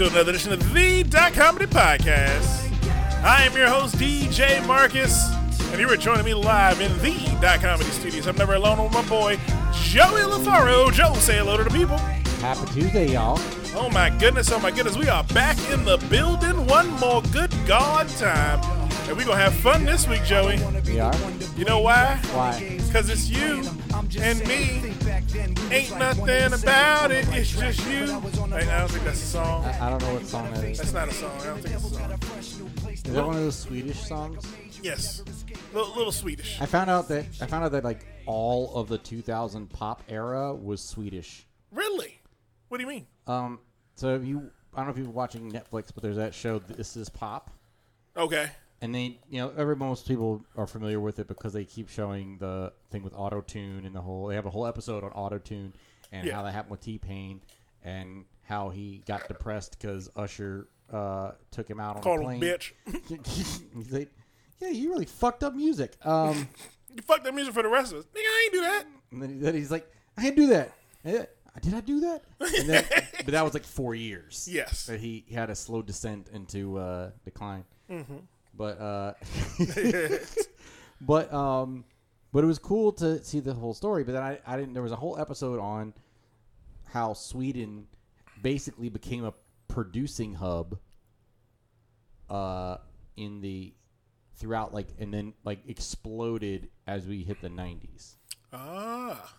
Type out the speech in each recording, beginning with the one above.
to another edition of the Dot Comedy Podcast. I am your host, DJ Marcus, and you are joining me live in the Dot Comedy Studios. I'm never alone with my boy, Joey LaFaro. Joe, say hello to the people. Happy Tuesday, y'all. Oh my goodness, oh my goodness, we are back in the building one more good God time. And we're gonna have fun this week, Joey. We are? You know why? Why? Because it's you and me. Ain't nothing about it, it's just you. Hey, I don't think that's a song. I, I don't know what song that is. That's not a song. I don't think it's a song. Is that one of those Swedish songs? Yes. Little, little Swedish. I found out that I found out that like all of the 2000 pop era was Swedish. Really? What do you mean? Um, so if you, I don't know if you've been watching Netflix, but there's that show This Is Pop, Okay. and they, you know, every most people are familiar with it because they keep showing the thing with auto tune and the whole. They have a whole episode on auto tune and Yeah. how that happened with T Pain and how he got depressed because Usher uh, took him out on Call a him plane. bitch. He's like, yeah, you really fucked up music. Um, You fucked up music for the rest of us. Nigga, I ain't do that. and then, then he's like, I didn't do that. Eh, Did I do that? And then, but that was like four years. Yes. That he had a slow descent into uh, decline. Mm-hmm. But uh, but um, but it was cool to see the whole story. But then I, I didn't. There was a whole episode on how Sweden basically became a producing hub. Uh, in the throughout like and then like exploded as we hit the 90s Ah.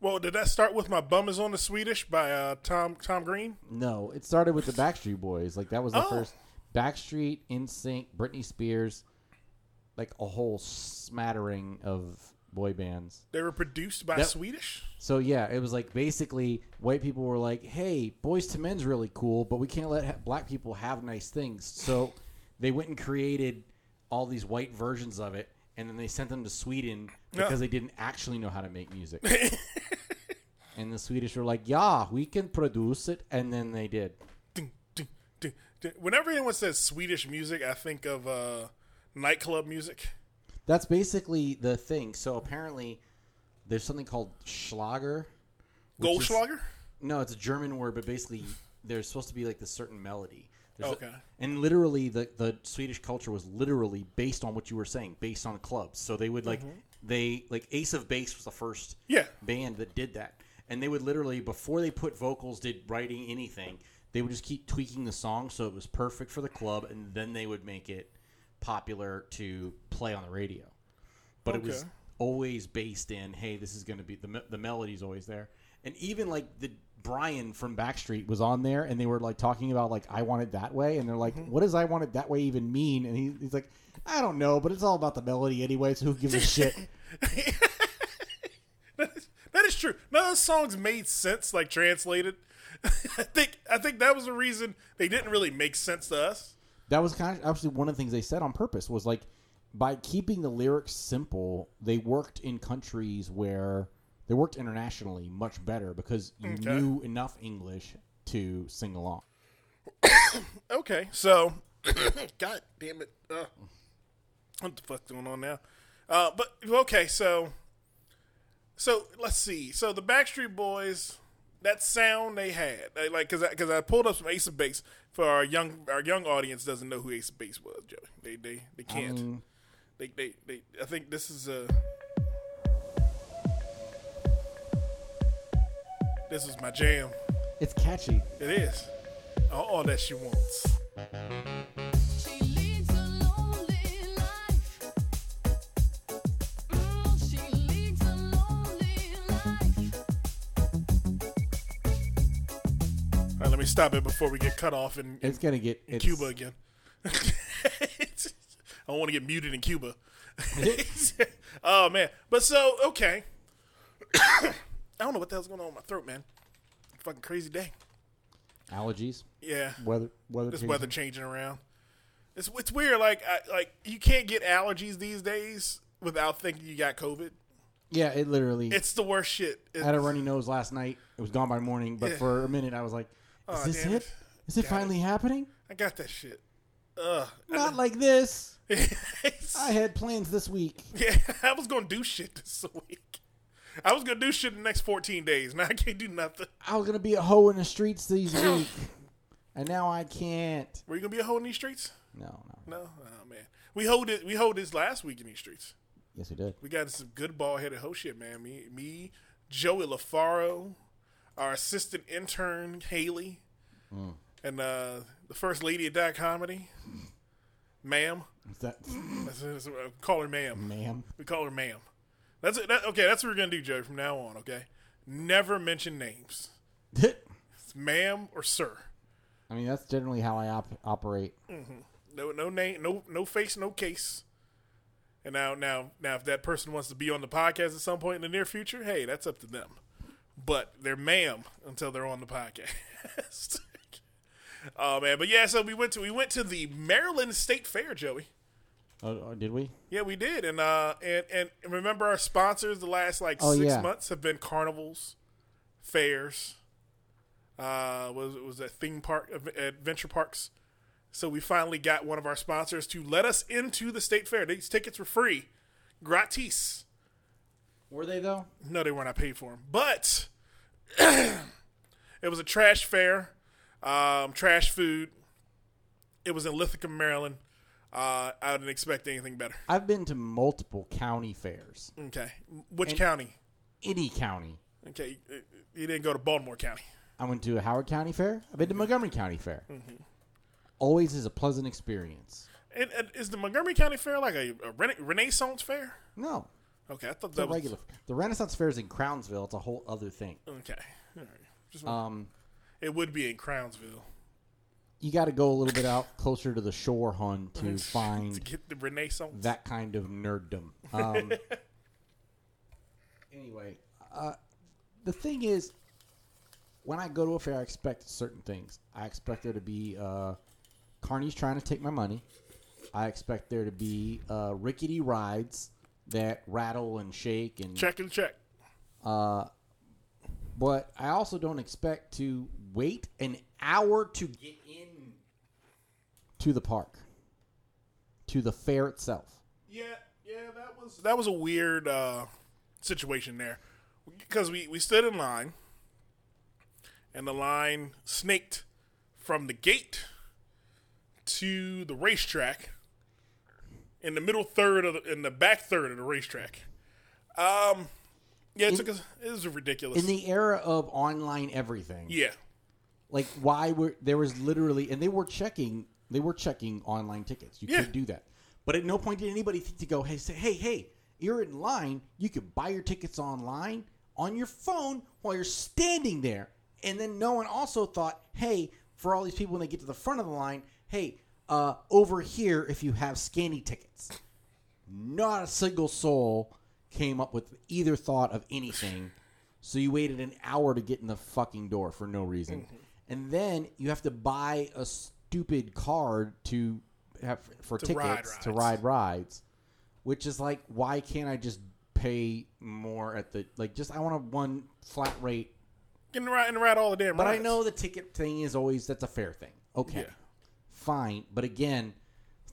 Well, did that start with "My Bum Is on the Swedish" by uh, Tom Tom Green? no it started with the backstreet boys like that was the Oh. first backstreet NSYNC britney spears like a whole smattering of boy bands They were produced by That- Swedish. so yeah it was like basically white people were like hey Boyz II Men's really cool but we can't let ha- black people have nice things so they went and created all these white versions of it and then they sent them to sweden Yeah. because they didn't actually know how to make music and the swedish were like yeah we can produce it and then they did. Whenever anyone says Swedish music, I think of uh, nightclub music. That's basically the thing. So apparently, there's something called Schlager. which is- Goldschlager. No, it's a German word, but basically, there's supposed to be like this certain melody. There's a- Okay. and literally, the the Swedish culture was literally based on what you were saying, based on clubs. So they would like mm-hmm. they like Ace of Base was the first Yeah. band that did that, and they would literally before they put vocals, did writing anything, they would just keep tweaking the song so it was perfect for the club, and then they would make it popular to play on the radio. But it was always based in, hey, this is going to be the the melody's always there, and even like the Brian from Backstreet was on there, and they were like talking about like I want it that way, and they're like, mm-hmm. what does I want it that way even mean? And he, he's like, I don't know, but it's all about the melody anyway, so who gives a shit? That is true. None of the songs made sense, like translated. I think I think that was the reason they didn't really make sense to us. That was kind of actually one of the things they said on purpose was like by keeping the lyrics simple, they worked in countries where they worked internationally much better because you Okay. knew enough English to sing along. Okay, so God damn it, uh, what the fuck going on now? Uh, but okay, so so let's see. So the Backstreet Boys, that sound they had, they, like because because I, pulled up some Ace of Base for our young our young audience doesn't know who Ace of Base was, Joey. They they they can't. mean- they, they they I think this is a. This is my jam. It's catchy. It is. All, all that she wants. She leads a lonely life. Mm, she leads a lonely life. All right, let me stop it before we get cut off in, in It's gonna get it's, Cuba again. I don't want to get muted in Cuba. oh man, but so okay. I don't know what the hell's going on with my throat, man. Fucking crazy day. Allergies, Yeah, weather, weather. this changing. weather changing around. It's it's weird. Like I, like you can't get allergies these days without thinking you got COVID. Yeah, it literally. It's the worst shit. I had a runny nose last night. It was gone by morning, but Yeah. for a minute I was like, "Is Aw, this it? it. Is it Got finally happening? I got that shit. Ugh. Not like this." I had plans this week. Yeah, I was gonna do shit this week. I was gonna do shit in the next 14 days. Now I can't do nothing. I was gonna be a hoe in the streets these week, and now I can't. Were you gonna be a hoe in these streets? No, no. No, oh man. We hold it. We hold this last week in these streets. Yes, we did. We got some good ball headed hoe shit, man. Me, me, Joey LaFaro, our assistant intern Haley, and uh, the first lady of that comedy, ma'am. Is that, That's, that's, uh, call her ma'am. ma'am? We call her ma'am. That's it. That, okay, that's what we're gonna do, Joey, from now on. Okay, never mention names. It's ma'am or sir. I mean, that's generally how I op- operate. No, no name, no, no face, no case. And now, now, now, if that person wants to be on the podcast at some point in the near future, hey, that's up to them. But they're ma'am until they're on the podcast. oh man, but yeah, so we went to we went to the Maryland State Fair, Joey. Oh, oh, did we? Yeah, we did, and uh, and and remember our sponsors the last like Oh, six yeah. months have been carnivals, fairs, uh, was was that theme park adventure parks. So we finally got one of our sponsors to let us into the state fair. These tickets were free, gratis. Were they though? No, they were not I paid for them, but it was a trash fair, um, trash food. It was in Linthicum, Maryland. Uh, I didn't expect anything better. I've been to multiple county fairs. Okay, which county? Any county. Okay, you didn't go to Baltimore County. I went to a Howard County Fair. I've been to Montgomery County Fair. Always is a pleasant experience. And, and is the Montgomery County Fair like a, a rena- Renaissance fair? No, Okay, I thought it's that was regular. The Renaissance Fair is in Crownsville. It's a whole other thing. Okay, all right. Just, Um, it would be in Crownsville you got to go a little bit out closer to the shore, hun, to to find get the Renaissance. that kind of nerddom. Um, anyway, uh, the thing is, when I go to a fair, I expect certain things. I expect there to be uh, carnies trying to take my money. I expect there to be uh, rickety rides that rattle and shake and check and check. uh, but I also don't expect to wait an hour to get in to the park, to the fair itself. Yeah, yeah, that was that was a weird uh, situation there because we we stood in line, and the line snaked from the gate to the racetrack in the middle third of the, in the back third of the racetrack. Um, yeah, it took us. It was ridiculous. In the era of online everything, yeah, like why were there was literally and they were checking they were checking online tickets. You Yeah. could do that, but at no point did anybody think to go, hey, say, hey, hey, you're in line. You could buy your tickets online on your phone while you're standing there. And then no one also thought, hey, for all these people when they get to the front of the line, hey, uh, over here if you have scanny tickets. Not a single soul came up with either thought of anything. So you waited an hour to get in the fucking door for no reason. And then you have to buy a stupid card to have for To ride tickets to rides. ride rides, which is like why can't I just pay more at the like just I want a one flat rate getting ride and ride all the damn. but I rides. know the ticket thing is always that's a fair thing. Okay. Yeah. Fine. But again,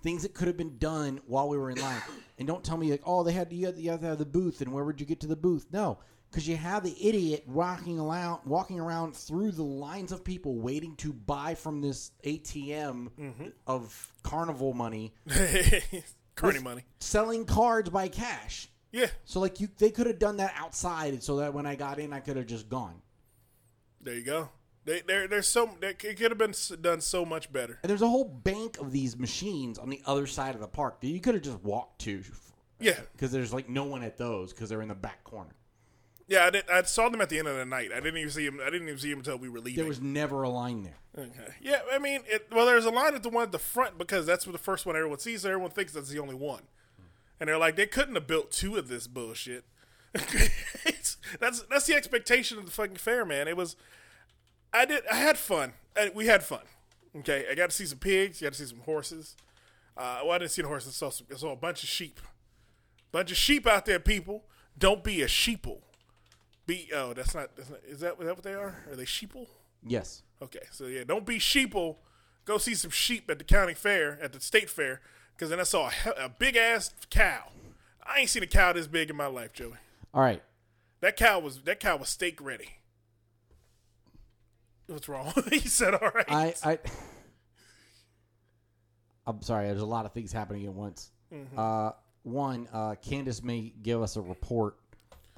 things that could have been done while we were in line. and don't tell me like, oh, they had you had, you had to have the booth and where would you get to the booth? No. Because you have the idiot walking around walking around through the lines of people waiting to buy from this ATM Mm-hmm. of carnival money, Carney with- money. selling cards by cash. Yeah, So like you they could have done that outside so that when I got in I could have just gone. there you go. They, there, there's so it could have been done so much better. And there's a whole bank of these machines on the other side of the park that you could have just walked to Yeah, because there's like no one at those because they're in the back corner. Yeah. I, did, I saw them at the end of the night. I didn't even see him. I didn't even see him until we were leaving. There was never a line there. Okay. Yeah, I mean, it, well, there's a line at the one at the front because that's the first one everyone sees. So everyone thinks that's the only one, and they're like, they couldn't have built two of this bullshit. That's that's the expectation of the fucking fair, man. It was, I did, I had fun. I, we had fun. Okay, I got to see some pigs. You got to see some horses. Uh, well, I didn't see the horses. I saw, some, I saw a bunch of sheep. Bunch of sheep out there, people. Don't be a sheeple. Be oh, that's not. That's not is that is that what they are? Are they sheeple? Yes. Okay, so yeah, don't be sheeple. Go see some sheep at the county fair, at the state fair, Because then I saw a, a big ass cow. I ain't seen a cow this big in my life, Joey. All right. That cow was that cow was steak ready. What's wrong? he said, "All right." I, I I'm sorry. There's a lot of things happening at once. Mm-hmm. Uh, one, uh, Candace may give us a report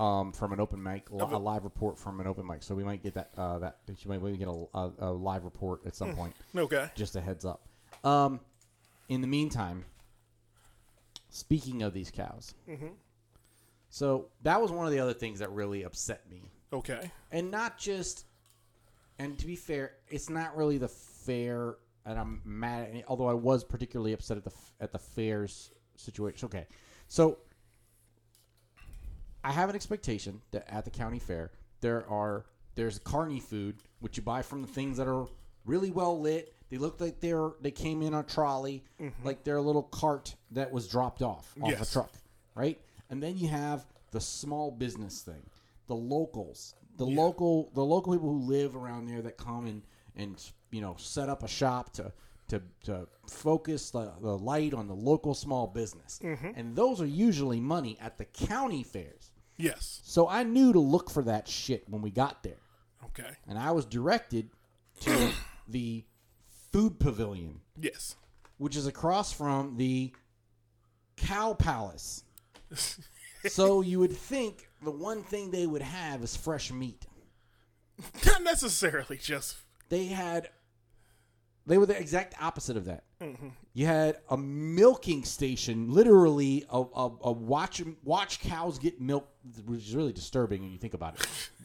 um, from an open mic, li- a live report from an open mic. So we might get that. Uh, that she might we get a, a, a live report at some point. okay. Just a heads up. Um, in the meantime, speaking of these cows, Mm-hmm. so that was one of the other things that really upset me Okay. and not just and to be fair it's not really the fair and i'm mad at although i was particularly upset at the at the fairs situation okay so i have an expectation that at the county fair there are there's carney food which you buy from the things that are really well lit. They look like they're they came in on a trolley mm-hmm. like they're a little cart that was dropped off off Yes. a truck right? And then you have the small business thing the locals the local the local people who live around there that come and and you know set up a shop to to, to focus the, the light on the local small business. Mm-hmm. And those are usually money at the county fairs Yes. so i knew to look for that shit when we got there Okay. and i was directed to the food pavilion Yes. which is across from the cow palace so you would think the one thing they would have is fresh meat Not necessarily just. they had they were the exact opposite of that. Mm-hmm. You had a milking station, literally a, a, a watch watch cows get milked, which is really disturbing when you think about it.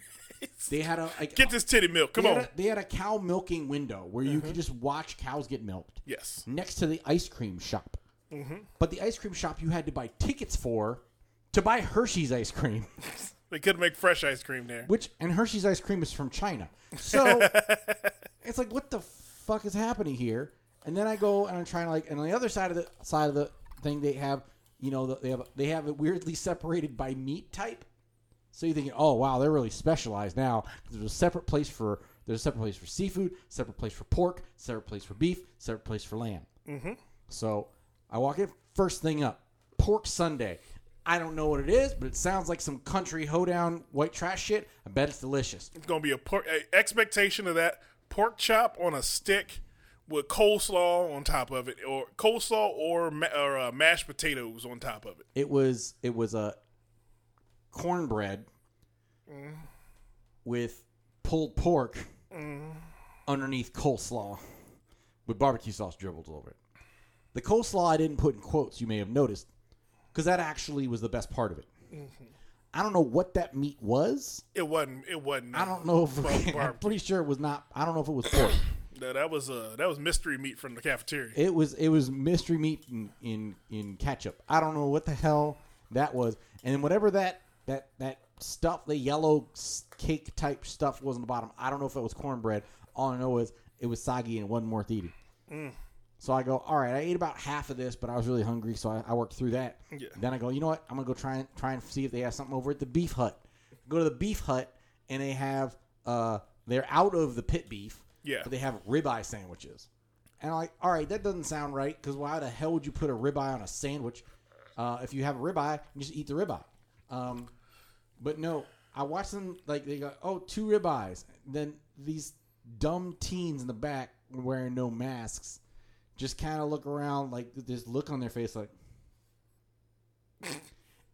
They had a like, Get this titty milk. Come they on. Had a, they had a cow milking window where you could mm-hmm. just watch cows get milked yes. next to the ice cream shop. Mm-hmm. But the ice cream shop you had to buy tickets for to buy Hershey's ice cream. They could make fresh ice cream there. which and Hershey's ice cream is from China. So it's like what the fuck is happening here? And then I go and I'm trying to like and on the other side of the side of the thing they have you know they have they have it weirdly separated by meat type. So you're thinking, oh wow, they're really specialized now. There's a separate place for there's a separate place for seafood, separate place for pork, separate place for beef, separate place for lamb. Mm-hmm. So I walk in first thing up, pork Sunday. I don't know what it is, but it sounds like some country hoedown white trash shit. I bet it's delicious. It's gonna be a pork expectation of that pork chop on a stick with coleslaw on top of it, or coleslaw or ma- or uh, mashed potatoes on top of it. It was it was a cornbread mm. with pulled pork mm. underneath coleslaw with barbecue sauce dribbled over it. The coleslaw I didn't put in quotes. You may have noticed because that actually was the best part of it. Mm-hmm. I don't know what that meat was. It wasn't. It wasn't. I don't know if Bar- I'm pretty sure it was not. I don't know if it was pork. No, that was uh that was mystery meat from the cafeteria. It was it was mystery meat in, in in ketchup. I don't know what the hell that was. And whatever that that that stuff, the yellow cake type stuff was on the bottom. I don't know if it was cornbread. All I know is it was soggy and it wasn't worth eating. So I go, all right. I ate about half of this, but I was really hungry, so I, I worked through that. Yeah. Then I go, you know what? I'm gonna go try and try and see if they have something over at the Beef Hut. Go to the Beef Hut, and they have uh they're out of the pit beef. Yeah. But they have ribeye sandwiches. And I'm like, all right, that doesn't sound right because why the hell would you put a ribeye on a sandwich? Uh, if you have a ribeye, you just eat the ribeye. Um, but no, I watched them like they go, oh, two ribeyes. Then these dumb teens in the back wearing no masks just kind of look around like this look on their face like.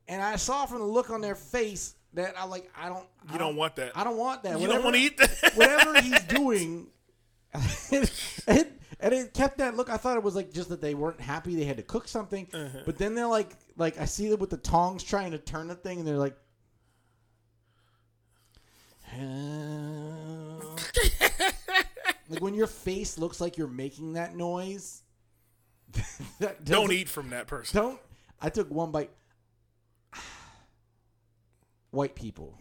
And I saw from the look on their face that I like I don't I You don't want that. I don't want that. You don't want to eat that. whatever he's doing. and, and it kept that look. I thought it was like just that they weren't happy they had to cook something. Uh-huh. But then they're like, like I see them with the tongs trying to turn the thing, and they're like, like when your face looks like you're making that noise. that don't eat from that person. Don't. I took one bite. White people.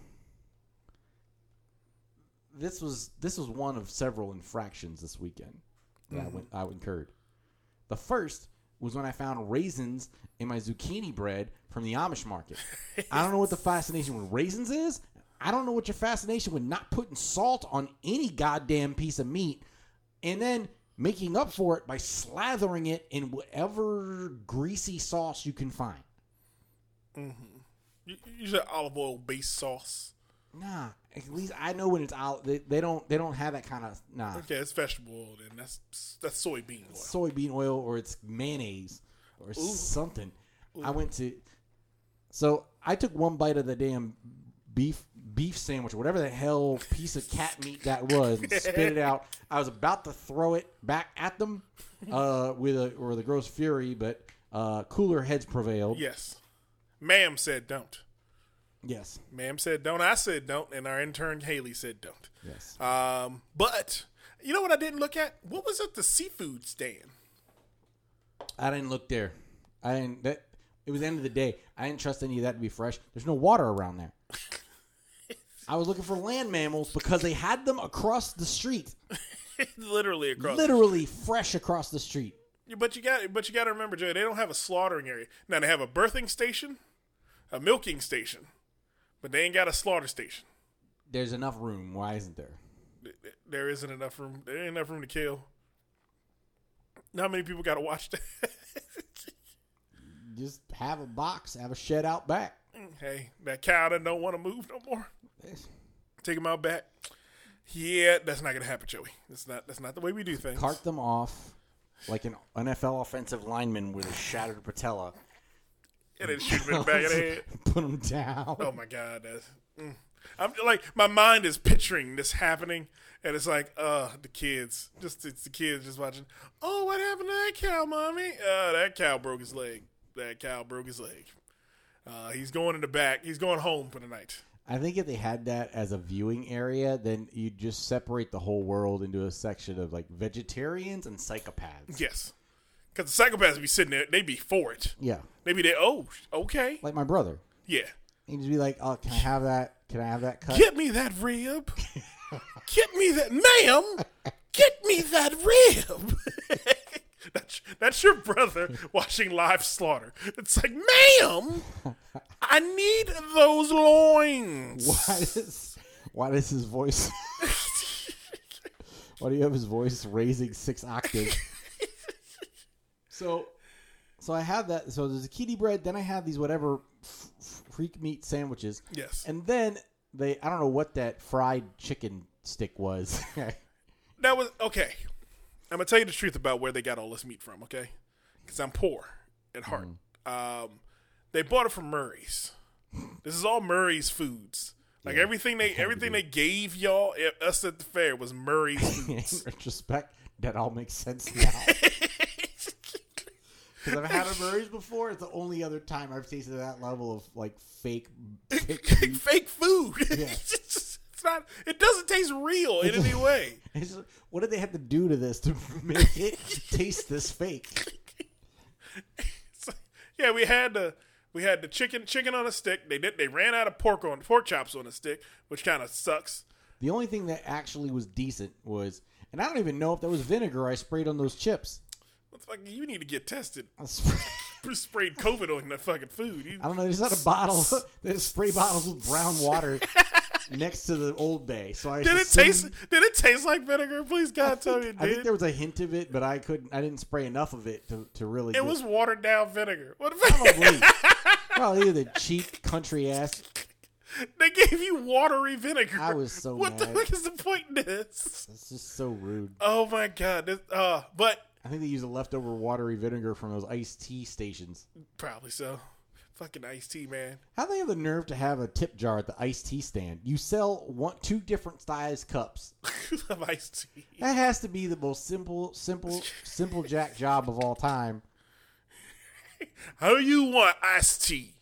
This was this was one of several infractions this weekend that I mm-hmm. went I incurred. The first was when I found raisins in my zucchini bread from the Amish market. I don't know what the fascination with raisins is. I don't know what your fascination with not putting salt on any goddamn piece of meat. And then making up for it by slathering it in whatever greasy sauce you can find. Mm-hmm. You, you said olive oil based sauce. Nah, at least I know when it's out. They, they don't they don't have that kind of nah Okay, it's vegetable oil. Then that's that's soybean oil. soybean oil or it's mayonnaise or something. I went to so I took one bite of the damn beef beef sandwich, whatever the hell piece of cat meat that was, and spit it out. I was about to throw it back at them uh, with a or the gross fury, but uh, cooler heads prevailed. Yes, ma'am said don't. Yes, Ma'am said don't. I said don't, and our intern Haley said don't. yes. Um, but you know what I didn't look at? What was at the seafood stand? I didn't look there. I didn't. That it was the end of the day. I didn't trust any of that to be fresh. There's no water around there. I was looking for land mammals because they had them across the street, Literally across. literally fresh across the street. But you got, but you got to remember, Joe. They don't have a slaughtering area. Now they have a birthing station, a milking station, but they ain't got a slaughter station. There's enough room. Why isn't there? There isn't enough room. There ain't enough room to kill. Not many people got to watch that? Just have a box, have a shed out back. hey, that cow that don't want to move no more. Take him out back. Yeah, that's not gonna happen, Joey. That's not. That's not the way we do things. Cart them off like an NFL offensive lineman with a shattered patella. and then shoot him in the back of the head. Put them down. Oh my god, that's. Mm. I'm like my mind is picturing this happening, and it's like, uh, the kids, just it's the kids just watching. Oh, what happened to that cow, mommy? Uh, that cow broke his leg. That cow broke his leg. Uh, he's going in the back. He's going home for the night. I think if they had that as a viewing area, then you'd just separate the whole world into a section of like vegetarians and psychopaths. Yes, because the psychopaths would be sitting there. They'd be for it. Yeah. Maybe they. Oh, okay. Like my brother. Yeah. He'd just be like, "Oh, can I have that? Can I have that cut?" Get me that rib. Get me that, ma'am. Get me that rib. that's, that's your brother watching live slaughter. It's like, ma'am, I need those loins. Why is Why does his voice? why do you have his voice raising six octaves? so, so I have that. So there's a kitty bread. Then I have these whatever f- f- freak meat sandwiches. Yes. And then they, I don't know what that fried chicken stick was. That was okay. I'm gonna tell you the truth about where they got all this meat from. Okay, because I'm poor at heart. Um, they bought it from Murray's. This is all Murray's foods. Like everything they everything they gave y'all eh, us at the fair was Murray's In foods. retrospect, that all makes sense now. Because I've had a Murray's before. It's the only other time I've tasted that level of like fake, fake. Fake food. Yeah. It's not. It doesn't taste real in any way. It's what did they have to do to this to make it taste this fake? So, yeah, we had the we had the chicken chicken on a stick. They did they ran out of pork on pork chops on a stick, which kind of sucks. The only thing that actually was decent was, and I don't even know if that was vinegar I sprayed on those chips. What the fuck? You need to get tested. I, spray, sprayed COVID on that fucking food. You- I don't know. There's not a bottle. There's spray bottles with brown water next to the Old Bay. So I did it taste? Did it taste like vinegar? Please, God, tell me I think there was a hint of it, but I couldn't. I didn't spray enough of it to, to really. It get- was watered down vinegar. What probably probably the cheap country ass. they gave you watery vinegar? I was so What the mad. fuck is the point in this? It's just so rude. Oh my god! This, uh, but I think they used the leftover watery vinegar from those iced tea stations. probably so. Fucking iced tea, man. How they have the nerve to have a tip jar at the iced tea stand? You sell one, two different size cups. of iced tea. That has to be the most simple, simple, simple jack job of all time. How you want iced tea?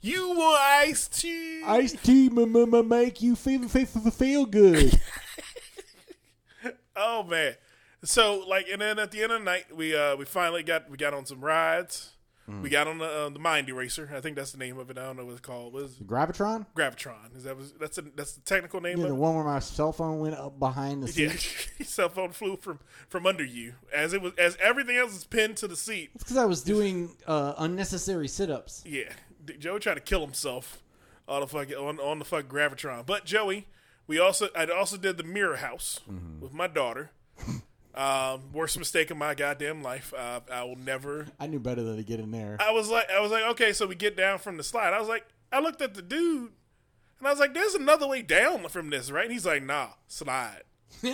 You want iced tea? Iced tea m- m- make you feel, feel, feel- feel good. Oh man. So like, and then at the end of the night, we uh we finally got we got on some rides. Hmm. We got on the uh, the Mind Eraser. I think that's the name of it. I don't know what it's called. What is it? Gravitron? Gravitron? Is that was that's a, that's the technical name Yeah, of the it? one where my cell phone went up behind the seat. Yeah, cell phone flew from from under you as it was as everything else was pinned to the seat. It's because I was doing uh, unnecessary sit-ups. Yeah, D- Joey tried to kill himself on the fuck on, on the fucking gravitron. But Joey, we also I also did the mirror house Mm-hmm. with my daughter. Um, worst mistake of my goddamn life. Uh, I will never. I knew better than to get in there. I was like, I was like, okay, so we get down from the slide. I was like, I looked at the dude, and I was like, there's another way down from this, right? And he's like, nah, slide.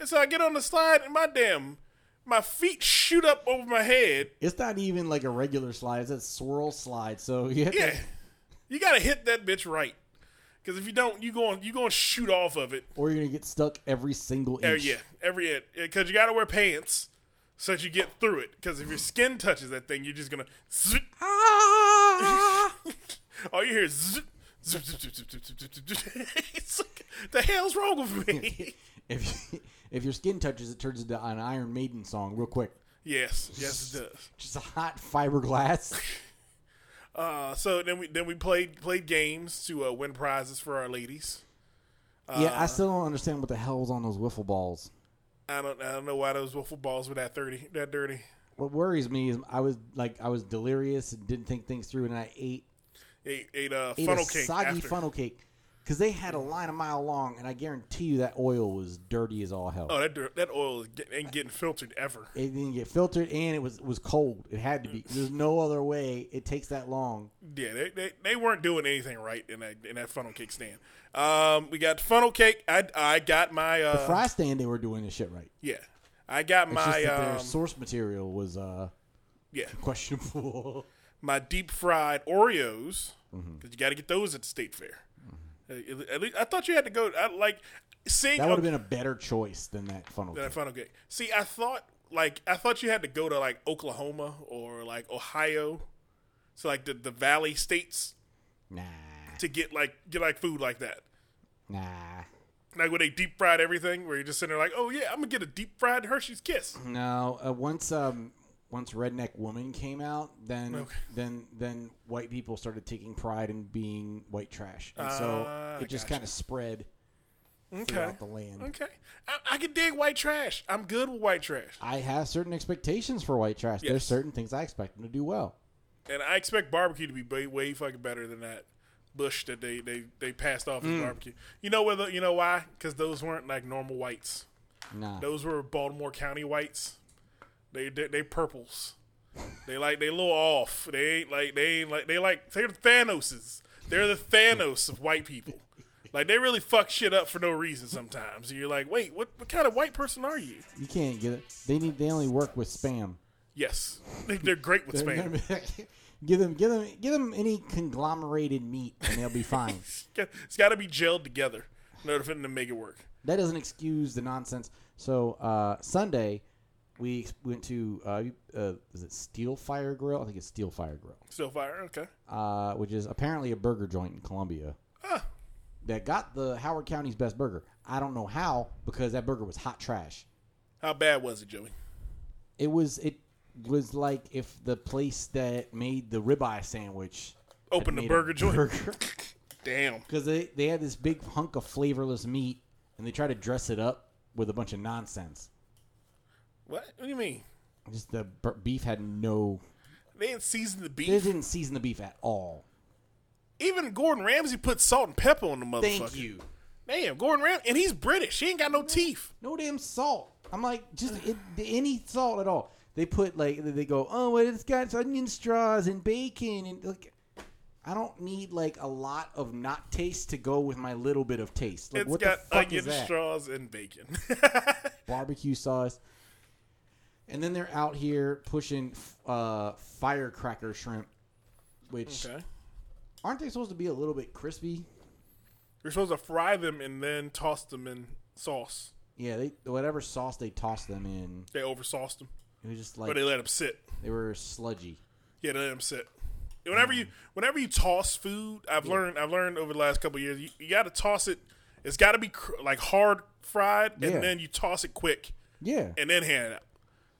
And so I get on the slide, and my damn, my feet shoot up over my head. it's not even like a regular slide; it's a swirl slide. So you Yeah, to, you gotta hit that bitch right, because if you don't, you going you going to shoot off of it, or you're gonna get stuck every single inch. Oh, yeah, every inch. Because you got to wear pants so that you get through it. Because if your skin touches that thing, you're just gonna. Zip. Ah. All you hear is. The hell's wrong with me? if if your skin touches, it turns into an Iron Maiden song real quick. Yes, yes, it does. Just a hot fiberglass. Uh, so then we then we played played games to uh, win prizes for our ladies. yeah, I still don't understand what the hell was on those wiffle balls. I don't I don't know why those wiffle balls were that dirty that dirty. What worries me is I was like I was delirious and didn't think things through, and I ate Ate, ate uh, ate funnel a cake soggy after. funnel cake because they had a line a mile long, and I guarantee you that oil was dirty as all hell. Oh, that dir- that oil get, ain't getting filtered ever. It didn't get filtered, and it was was cold. It had to be. There's no other way. It takes that long. Yeah, they, they, they weren't doing anything right in that in that funnel cake stand. Um, we got the funnel cake. I I got my uh, Fry stand, they were doing this shit right. yeah. I got It's my that their um, source material was uh, yeah questionable. my deep fried Oreos because Mm-hmm. you got to get those at the state fair. At least I thought you had to go. I, like seeing that would have been a better choice than that funnel that cake. funnel cake. See, I thought like I thought you had to go to like Oklahoma or like Ohio, so like the the Valley states Nah, to get like get like food like that. nah. Like when they deep fried everything, where you're just sitting there like, oh yeah, I'm gonna get a deep fried Hershey's Kiss. No, uh, once um once Redneck Woman came out, then Okay. then then white people started taking pride in being white trash, and so Ah, it just gotcha. kind of spread Okay, throughout the land. okay, I, I can dig white trash. I'm good with white trash, I have certain expectations for white trash. There's certain things I expect them to do well. and I expect barbecue to be way, way fucking better than that bush that they they, they passed off Mm. as barbecue. You know whether you know why? Because those weren't like normal whites. Nah, Those were Baltimore County whites. They they, they purples. They like they a little off. They ain't like they ain't like they like they're the Thanoses. They're the Thanos of white people. Like they really fuck shit up for no reason sometimes. And you're like, wait, what what kind of white person are you? you can't get it. They need. They only work with spam. Yes, they, they're great with spam. give them, give them, give them any conglomerated meat, and they'll be fine. It's got to be gelled together in order for them to make it work. that doesn't excuse the nonsense. So uh, Sunday, we went to uh, uh, is it Steel Fire Grill? I think it's Steel Fire Grill, Still fire, okay. uh, which is apparently a burger joint in Columbia Ah, that got the Howard County's best burger. I don't know how because that burger was hot trash. how bad was it, Joey? It was it was like if the place that made the ribeye sandwich had Open the made a burger joint. burger. Damn. because they they had this big hunk of flavorless meat and they try to dress it up with a bunch of nonsense. What? What do you mean? Just the beef had no. They didn't season the beef. They didn't season the beef at all. Even Gordon Ramsay put salt and pepper on the motherfucker. Thank you. Damn, Gordon Ramsay, and he's British. He ain't got no teeth. No damn salt. I'm like just it, any salt at all. They put like they go oh well, it's got onion straws and bacon and like. I don't need like a lot of not taste to go with my little bit of taste. Like It's what got the fuck onion straws and bacon. barbecue sauce. And then they're out here pushing uh, firecracker shrimp, which okay. aren't they supposed to be a little bit crispy? You're supposed to fry them and then toss them in sauce. Yeah, they whatever sauce they tossed them in, They oversauced them, it was just like, but they let them sit. they were sludgy. Yeah, they let them sit. Whenever you whenever you toss food, I've learned I've learned over the last couple of years, you, you got to toss it. It's got to be cr- like hard fried, and Yeah. then you toss it quick, Yeah. and then hand it out.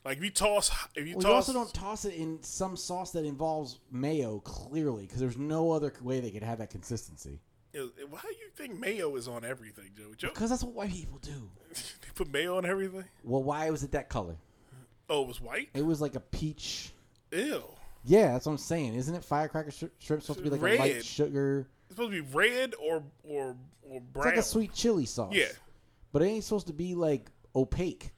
Like if you toss, if you Well, you also don't toss it in some sauce that involves mayo, clearly, because there's no other way they could have that consistency. Eh, why do you think mayo is on everything, Joe? Joe, Because that's what white people do. they put mayo on everything. Well, why was it that color? Oh, it was white. It was like a peach. Ew. Yeah, that's what I'm saying. Isn't it firecracker shri- shrimp supposed to be like a Red. light sugar? It's supposed to be red or or or brown. It's like a sweet chili sauce. Yeah. but it ain't supposed to be like opaque.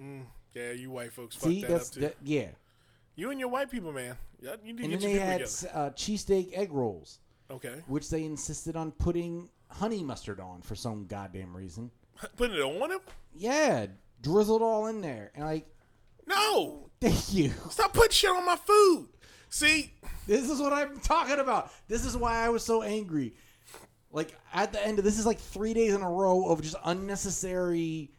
Mm. Yeah, you white folks See, fucked that that's up too. that, yeah. You and your white people, man. You need to And get then your they people had together. uh, cheesesteak egg rolls, Okay, which they insisted on putting honey mustard on for some goddamn reason. putting it on him? Yeah, drizzled all in there, and like, No, thank you. stop putting shit on my food. See, This is what I'm talking about. This is why I was so angry. Like at the end of this is like three days in a row of just unnecessary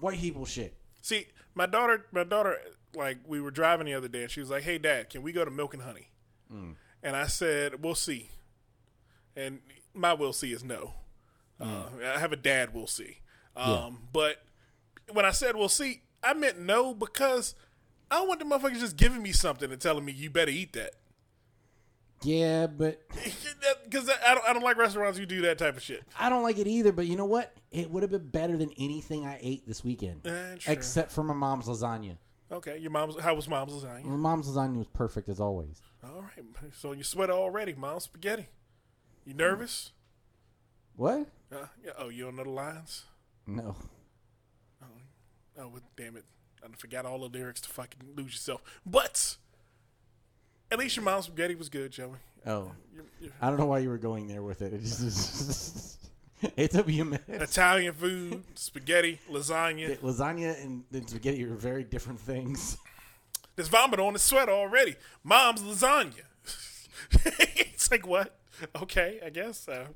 white people shit. see, my daughter, my daughter, like we were driving the other day, and she was like, "Hey, Dad, can we go to Milk and Honey?" And I said, "We'll see." And my "we'll see" is no. Uh, I have a dad. We'll see. Um, But when I said "we'll see," I meant no because I don't want the motherfuckers just giving me something and telling me you better eat that. Yeah, but Because I don't, I don't like restaurants who do that type of shit. I don't like it either. But you know what? It would have been better than anything I ate this weekend, Eh, sure. except for my mom's lasagna. Okay, your mom's how was mom's lasagna? My mom's lasagna was perfect as always. All right, so you sweat already, mom's spaghetti. You nervous? What? Uh, yeah, oh, you don't know the lines? No. Oh, well, damn it! I forgot all the lyrics to fucking lose yourself. But at least your mom's spaghetti was good, Joey. Oh, I don't know why you were going there with it. It just it took me a minute. Italian food, spaghetti, lasagna. Lasagna and, and spaghetti are very different things. There's vomit on the sweater already. Mom's lasagna. it's like what? Okay, I guess. Uh,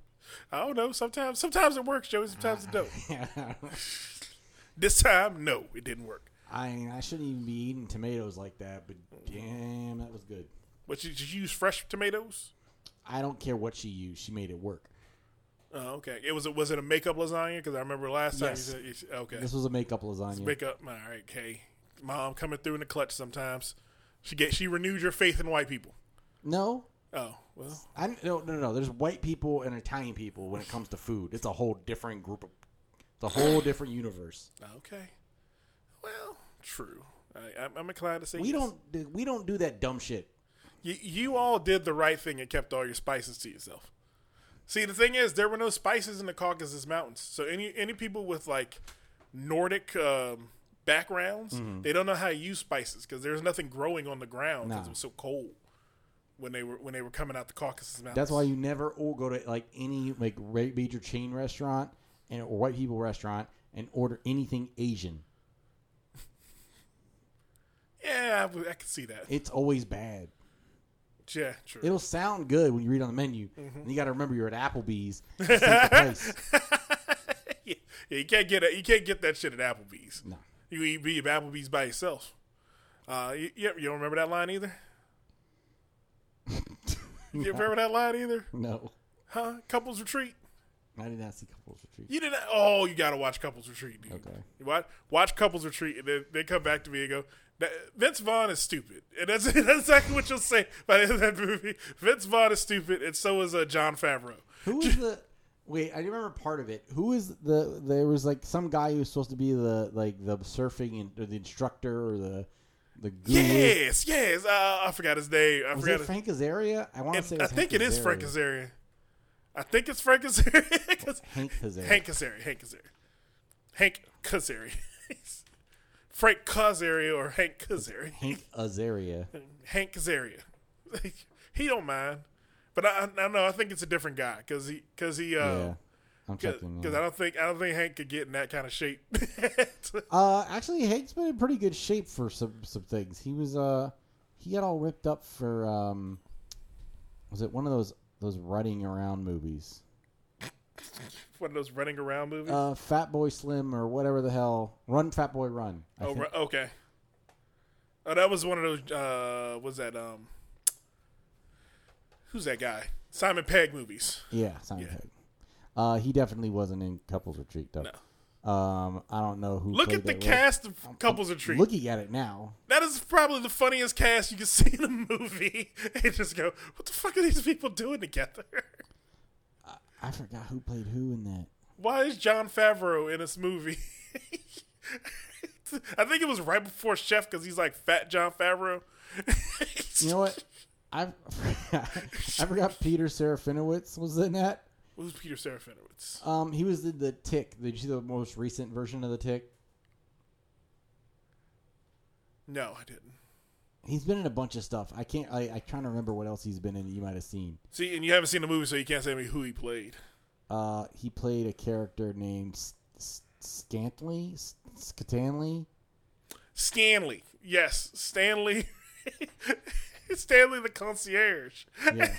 I don't know. Sometimes, sometimes it works, Joey. Sometimes it don't. This time, no, it didn't work. I I shouldn't even be eating tomatoes like that, but damn, that was good. But you, did you use fresh tomatoes? I don't care what she used; she made it work. Oh, okay. It was. Was it a makeup lasagna? Because I remember last time Yes. you said. Okay. This was a makeup lasagna. Makeup. All right. Okay. Mom coming through in the clutch sometimes. She get. She renewed your faith in white people. No, Oh well. I no no no. There's white people and Italian people when it comes to food. It's a whole different group of. It's a whole different universe. Okay. Well, true. I, I'm, I'm inclined to say We yes. don't we don't do that dumb shit. You, you all did the right thing and kept all your spices to yourself. See, the thing is, there were no spices in the Caucasus Mountains. So any any people with like Nordic um, backgrounds, Mm-hmm. they don't know how to use spices because there's nothing growing on the ground because No. it was so cold when they were when they were coming out the Caucasus Mountains. That's why you never go to like any like major chain restaurant and or white people restaurant and order anything Asian. Yeah, I can see that. It's always bad. Yeah, true. It'll sound good when you read on the menu. Mm-hmm. And you got to remember you're at Applebee's. Yeah, you can't get it. You can't get that shit at Applebee's. No. You eat be at Applebee's by yourself. Uh, you, you don't remember that line either? You remember that line either? No, Huh? Couples retreat. I did not see couples retreat. You didn't. Oh, you gotta watch Couples Retreat, dude. Okay. You watch watch Couples Retreat, and then they come back to me and go, "That- "Vince Vaughn is stupid," and that's, that's exactly what you'll say by the end of that movie. Vince Vaughn is stupid, and so is uh, Jon Favreau. Who is the? Wait, I remember part of it. Who is the? There was like some guy who was supposed to be the like the surfing and or the instructor or the the guru. Yes, yes. Uh, I forgot his name. I Was forgot. it Frank Azaria? I want to say. I think Hank it is Frank Azaria. Azaria. I think it's Frank Azaria. 'cause- Hank Azaria. Hank Azaria. Hank Azaria. Hank Azaria. Frank Azaria or Hank Azaria. Hank Azaria. Hank Azaria. he don't mind, but I, I know I think it's a different guy because he because he Yeah, uh I'm checking because. I don't think I don't think Hank could get in that kind of shape. Uh, actually, Hank's been in pretty good shape for some some things. He was uh, he got all ripped up for um, was it one of those those running around movies? One of those running around movies. Uh, Fat Boy Slim or whatever the hell. Run, Fat Boy, Run. I oh, think. okay. Oh, that was one of those. Uh, was that um? Who's that guy? Simon Pegg movies. Yeah, Simon Yeah. Pegg. Uh, he definitely wasn't in Couples Retreat though. Um, I don't know who. Look at the that role. cast of Couples Retreat. Looking at it now, That is probably the funniest cast you can see in a movie. and just go, what the fuck are these people doing together? I forgot who played who in that. Why is Jon Favreau in this movie? I think it was right before Chef because he's like fat Jon Favreau. You know what? I I forgot Peter Serafinowicz was in that. Who's Peter Serafinowicz? Um, he was in the Tick. Did you see the most recent version of the Tick? No, I didn't. He's been in a bunch of stuff. I can't. I, I trying to remember what else he's been in. that You might have seen. See, and you haven't seen the movie, so you can't say me who he played. Uh, he played a character named S- S- Scantley, S- Scatanley. Stanley. Yes, Stanley. Stanley the concierge. Yeah.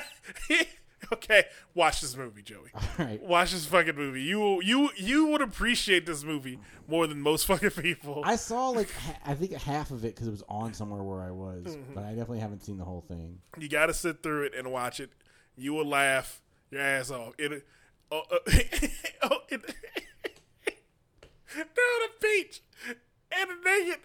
okay, watch this movie, Joey. All right. Watch this fucking movie. You you you would appreciate this movie more than most fucking people. I saw like ha- I think half of it because it was on somewhere where I was, Mm-hmm. but I definitely haven't seen the whole thing. You got to sit through it and watch it. You will laugh your ass off. It, oh, uh, oh, it, down the beach and naked.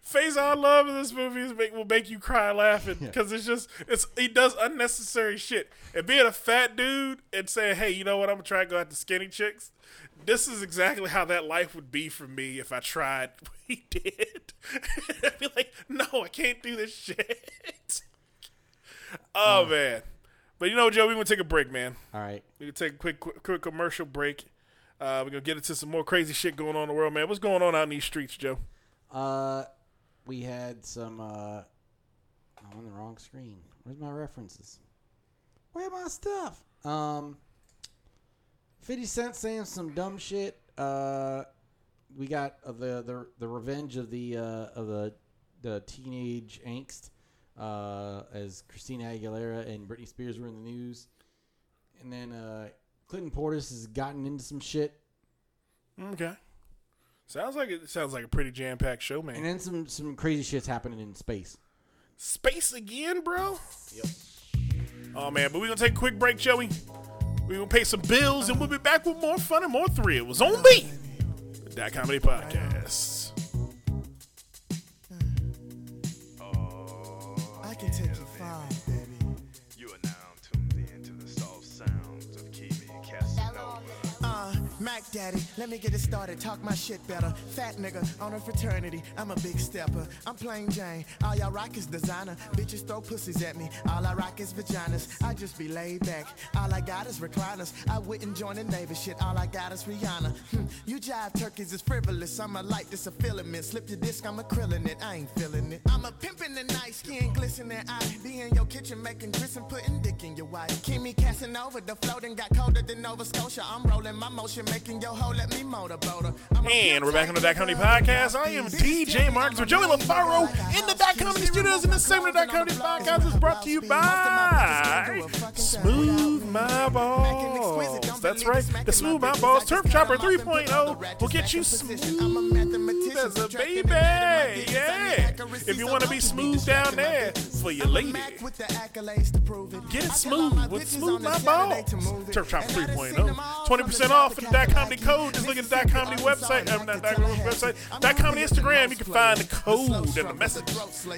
Face all love in this movie is make, will make you cry laughing. Because it's just it's he does unnecessary shit. And being a fat dude and saying hey you know what? I'm gonna try to go after skinny chicks. This is exactly how that life would be for me if I tried what he did. I'd be like no I can't do this shit. Oh man. But you know Joe we gonna take a break man. All right. we can take a quick, quick, quick commercial break. Uh, we're gonna get into some more crazy shit going on in the world, man. What's going on out in these streets, Joe? Uh, we had some. Uh, I'm on the wrong screen. Where's my references? Where my stuff? Um, Fifty Cent saying some dumb shit. Uh, we got uh, the the the revenge of the uh, of the the teenage angst. Uh, as Christina Aguilera and Britney Spears were in the news, and then uh, Clinton Portis has gotten into some shit. Okay. Sounds like it sounds like a pretty jam packed show, man. And then some some crazy shit's happening in space. Space again, bro. Yep. Oh man, but we're gonna take a quick break, Joey. We're gonna pay some bills, and we'll be back with more fun and more thrills on me. That comedy podcast. I can take you far, Mac Daddy, let me get it started. Talk my shit better. Fat nigga on a fraternity. I'm a big stepper. I'm plain Jane. All y'all rock is designer. Bitches throw pussies at me. All I rock is vaginas. I just be laid back. All I got is recliners. I wouldn't join the neighbor shit. All I got is Rihanna. Hmm, you jive turkeys is frivolous. I'm a light, this a filament. Slip your disc, I'm a krillin' it. I ain't feeling it. I'm a pimpin' the night, skin glistening. I be in your kitchen making grits and putting dick in your wife. Kimi Casanova, the floating got colder than Nova Scotia. I'm rolling my motion, making your hoe let me motorboat her. And we're back on the Dot Comedy Podcast. I am DJ Marcus with Joey LaFaro in the Dot Comedy Studios. And this segment of the Dot Comedy Podcast is brought to you by Smooth My Balls. That's right. Oh the Smooth My Balls Turf Chopper 3.0 will get you smooth as a baby. Yeah. If you want to be smooth down there for your lady. Get it smooth with Smooth My Balls. Turf Chopper 3.0. 20% off for the Dot Comedy code. Just look at the Dot Comedy website. Not Dot Comedy website. Dot Comedy Instagram. You can find the code and the message.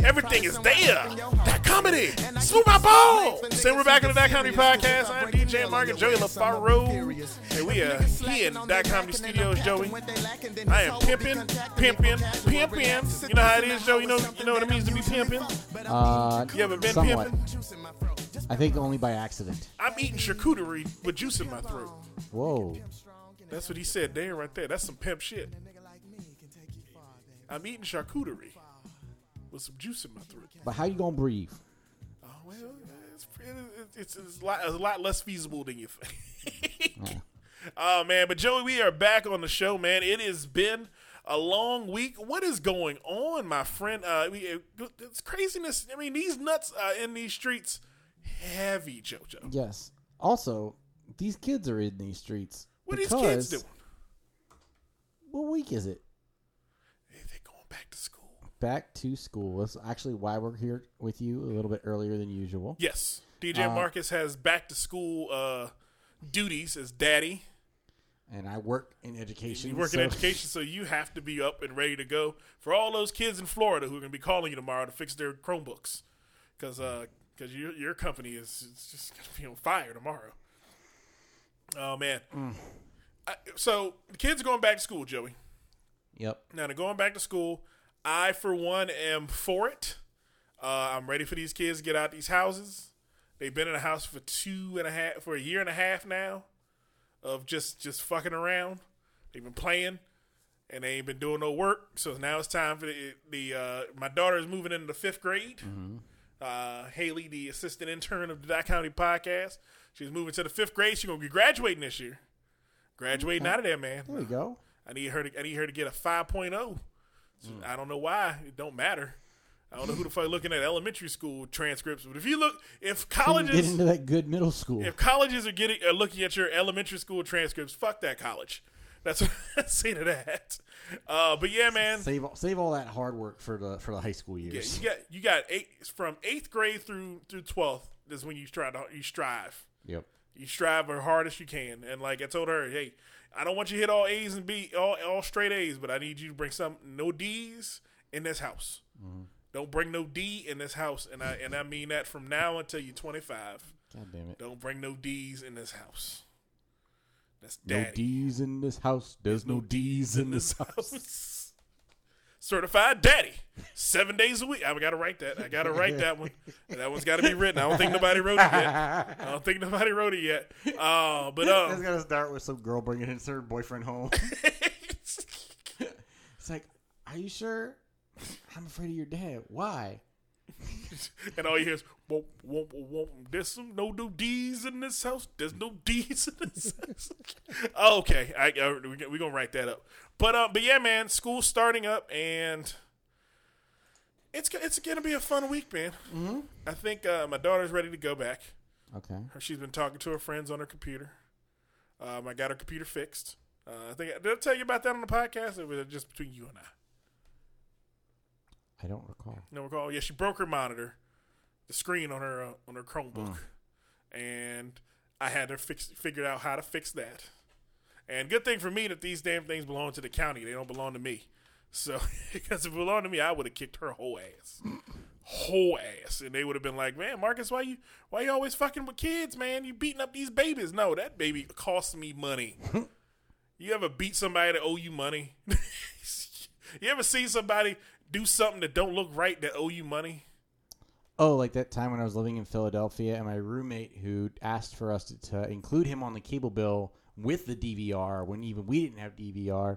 Everything is there. Dot Comedy. Smooth My Balls. And we're back on the Dot Comedy Podcast. I'm DJ Mark and Joey LaFaro. And we are here in Dot Comedy Studios, Joey. I am pimping, pimping, pimping. You know how it is, Joe. You know, you know what it means to be pimping. Uh, Uh, you ever been somewhat. pimping? I think only by accident. I'm eating charcuterie with juice in my throat. Whoa. That's what he said there, right there. That's some pimp shit. I'm eating charcuterie with some juice in my throat. But how you gonna breathe? Oh well, it's it's, it's, a, lot, it's a lot less feasible than you think. Oh. oh man, but Joey, we are back on the show, man. It has been a long week. What is going on, my friend? Uh, it's craziness. I mean, these nuts uh, in these streets, heavy, JoJo. Yes. Also, these kids are in these streets. What are these kids doing? What week is it? Hey, They're going back to school. Back to school. That's actually why we're here with you a little bit earlier than usual. Yes, DJ Uh, Marcus has back to school uh, duties as daddy. And I work in education. You work so- in education, so you have to be up and ready to go for all those kids in Florida who are going to be calling you tomorrow to fix their Chromebooks, because because your your company is it's just going to be on fire tomorrow. Oh man! I, so the kids are going back to school, Joey. Yep. Now they're going back to school. I, for one, am for it. Uh, I'm ready for these kids to get out these houses. They've been in a house for two and a half, for a year and a half now, of just just fucking around. They've been playing, and they ain't been doing no work. So now it's time for the, the uh, my daughter is moving into the fifth grade. Uh, Haley, the assistant intern of the Dot Comedy podcast, she's moving to the fifth grade. She's gonna be graduating this year. Graduating out of there, man. There we go. I need her to I need her to get a 5.0. So I don't know why. It don't matter. I don't know who the fuck looking at elementary school transcripts, but if you look if colleges get into that good middle school. if colleges are getting are looking at your elementary school transcripts, fuck that college. That's what I say to that. Uh, but yeah, man. Save all, save all that hard work for the for the high school years. Yeah, you got you got eight from eighth grade through through twelfth is when you try to you strive. Yep. You strive as hard as you can. And like I told her, hey, I don't want you to hit all A's and B, all all straight A's, but I need you to bring some no D's in this house. Don't bring no D in this house, and I and I mean that from now until you're 25. God damn it. Don't bring no D's in this house. That's No. D's in this house. There's no D's in this house. house. Certified daddy, seven days a week. I gotta write that. I gotta write that one. That one's got to be written. I don't think nobody wrote it yet. I don't think nobody wrote it yet. Uh, but That's um, gotta start with some girl bringing her boyfriend home. it's like, are you sure? I'm afraid of your dad. Why? and all you hear is whoop whoop whoop. There's some no no D's in this house. There's no D's in this house. okay, I, I we we gonna write that up. But um, but yeah, man, school's starting up and. It's, it's gonna be a fun week, man. Mm-hmm. I think uh, my daughter's ready to go back. Okay. She's been talking to her friends on her computer. Um, I got her computer fixed. Uh, I think did I tell you about that on the podcast, or was it just between you and I? I don't recall. No recall. Yeah, she broke her monitor, the screen on her uh, on her Chromebook, and I had to fix figured out how to fix that. And good thing for me that these damn things belong to the county; they don't belong to me. So, because if it belonged to me, I would have kicked her whole ass, whole ass, and they would have been like, "Man, Marcus, why you why you always fucking with kids, man? You beating up these babies? No, that baby cost me money." You ever beat somebody that owe you money? you ever see somebody do something that don't look right that owe you money? Oh, like that time when I was living in Philadelphia, and my roommate who asked for us to, to include him on the cable bill with the DVR when even we didn't have DVR,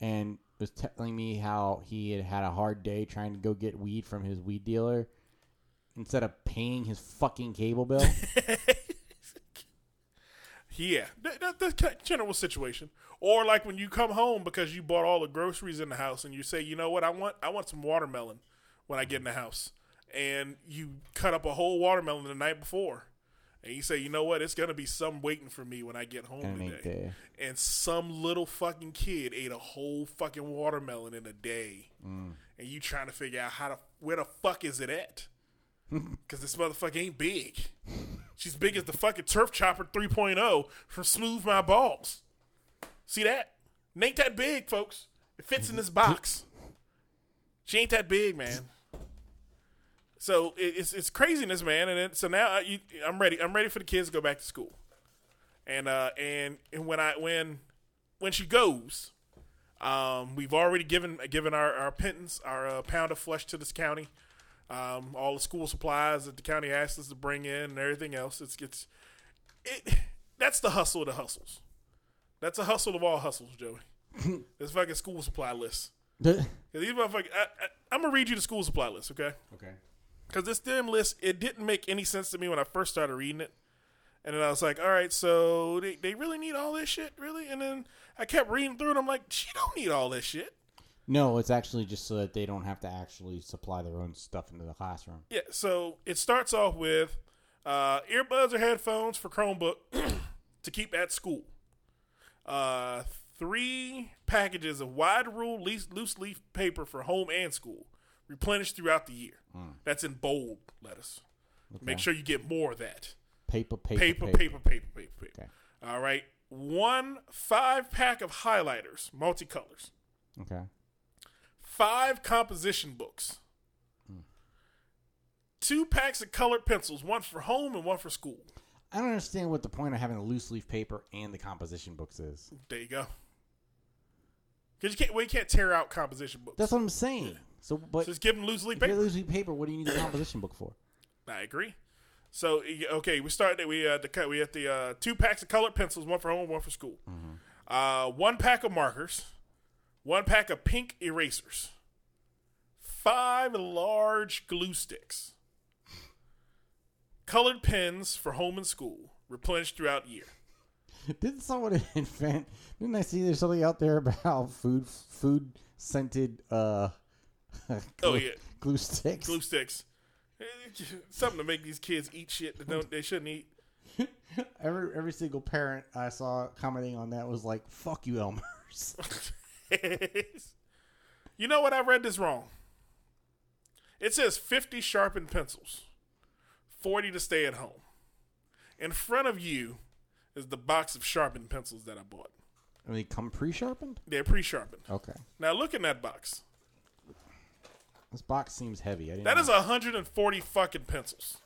and was telling me how he had had a hard day trying to go get weed from his weed dealer instead of paying his fucking cable bill. Yeah, that, that, that's kind general situation. Or like when you come home because you bought all the groceries in the house, and you say, you know what, I want I want some watermelon when I get in the house, and you cut up a whole watermelon the night before, and you say, you know what, it's gonna be some waiting for me when I get home And it ain't today. And some little fucking kid ate a whole fucking watermelon in a day, mm. and you trying to figure out how to where the fuck is it at? Because this motherfucker ain't big. She's big as the fucking Turf Chopper 3.0 from Smooth My Balls. See that? Ain't that big, folks. It fits in this box. She ain't that big, man. So it's it's craziness, man. And so now I, you, I'm ready. I'm ready for the kids to go back to school. And uh and, and when I when when she goes, um, we've already given given our our pittance, our uh, pound of flesh to this county. Um, all the school supplies that the county asked us to bring in and everything else. It's it's it. That's the hustle of the hustles. That's a hustle of all hustles, Joey. this fucking school supply list. 'Cause these motherfuckers, I, I'm gonna read you the school supply list, okay? okay. Because this damn list, it didn't make any sense to me when I first started reading it. And then I was like, all right, so they, they really need all this shit, really? And then I kept reading through and I'm like, she don't need all this shit. No, it's actually just so that they don't have to actually supply their own stuff into the classroom. Yeah, so it starts off with uh, earbuds or headphones for Chromebook to keep at school. Uh, three packages of wide rule loose, loose leaf paper for home and school, replenished throughout the year. That's in bold letters. Make sure you get more of that. Paper, paper, Paper, paper. paper, paper, paper, paper. Okay. All right. One five pack of highlighters, multicolors. Okay. Five composition books. Two packs of colored pencils, one for home and one for school. I don't understand what the point of having the loose leaf paper and the composition books is. There you go. Because you can't, well, you can't tear out composition books. That's what I'm saying. So, but Just give them loose leaf paper. loose leaf paper, what do you need the composition book for? I agree. So okay, we started. We uh, the cut. We had the uh, two packs of colored pencils, one for home, one for school. Uh, one pack of markers, one pack of pink erasers, five large glue sticks, colored pens for home and school, replenished throughout year. Didn't someone invent? Didn't I see there's something out there about food food scented uh Oh yeah, glue sticks? glue sticks. Something to make these kids eat shit that don't they shouldn't eat. Every every single parent I saw commenting on that was like, "Fuck you, Elmer's." You know what? I read this wrong. It says 50 sharpened pencils, 40 to stay at home. In front of you is the box of sharpened pencils that I bought. and they come pre-sharpened. They're pre sharpened. Okay, Now look in that box. this box seems heavy. I didn't That know. is 140 fucking pencils.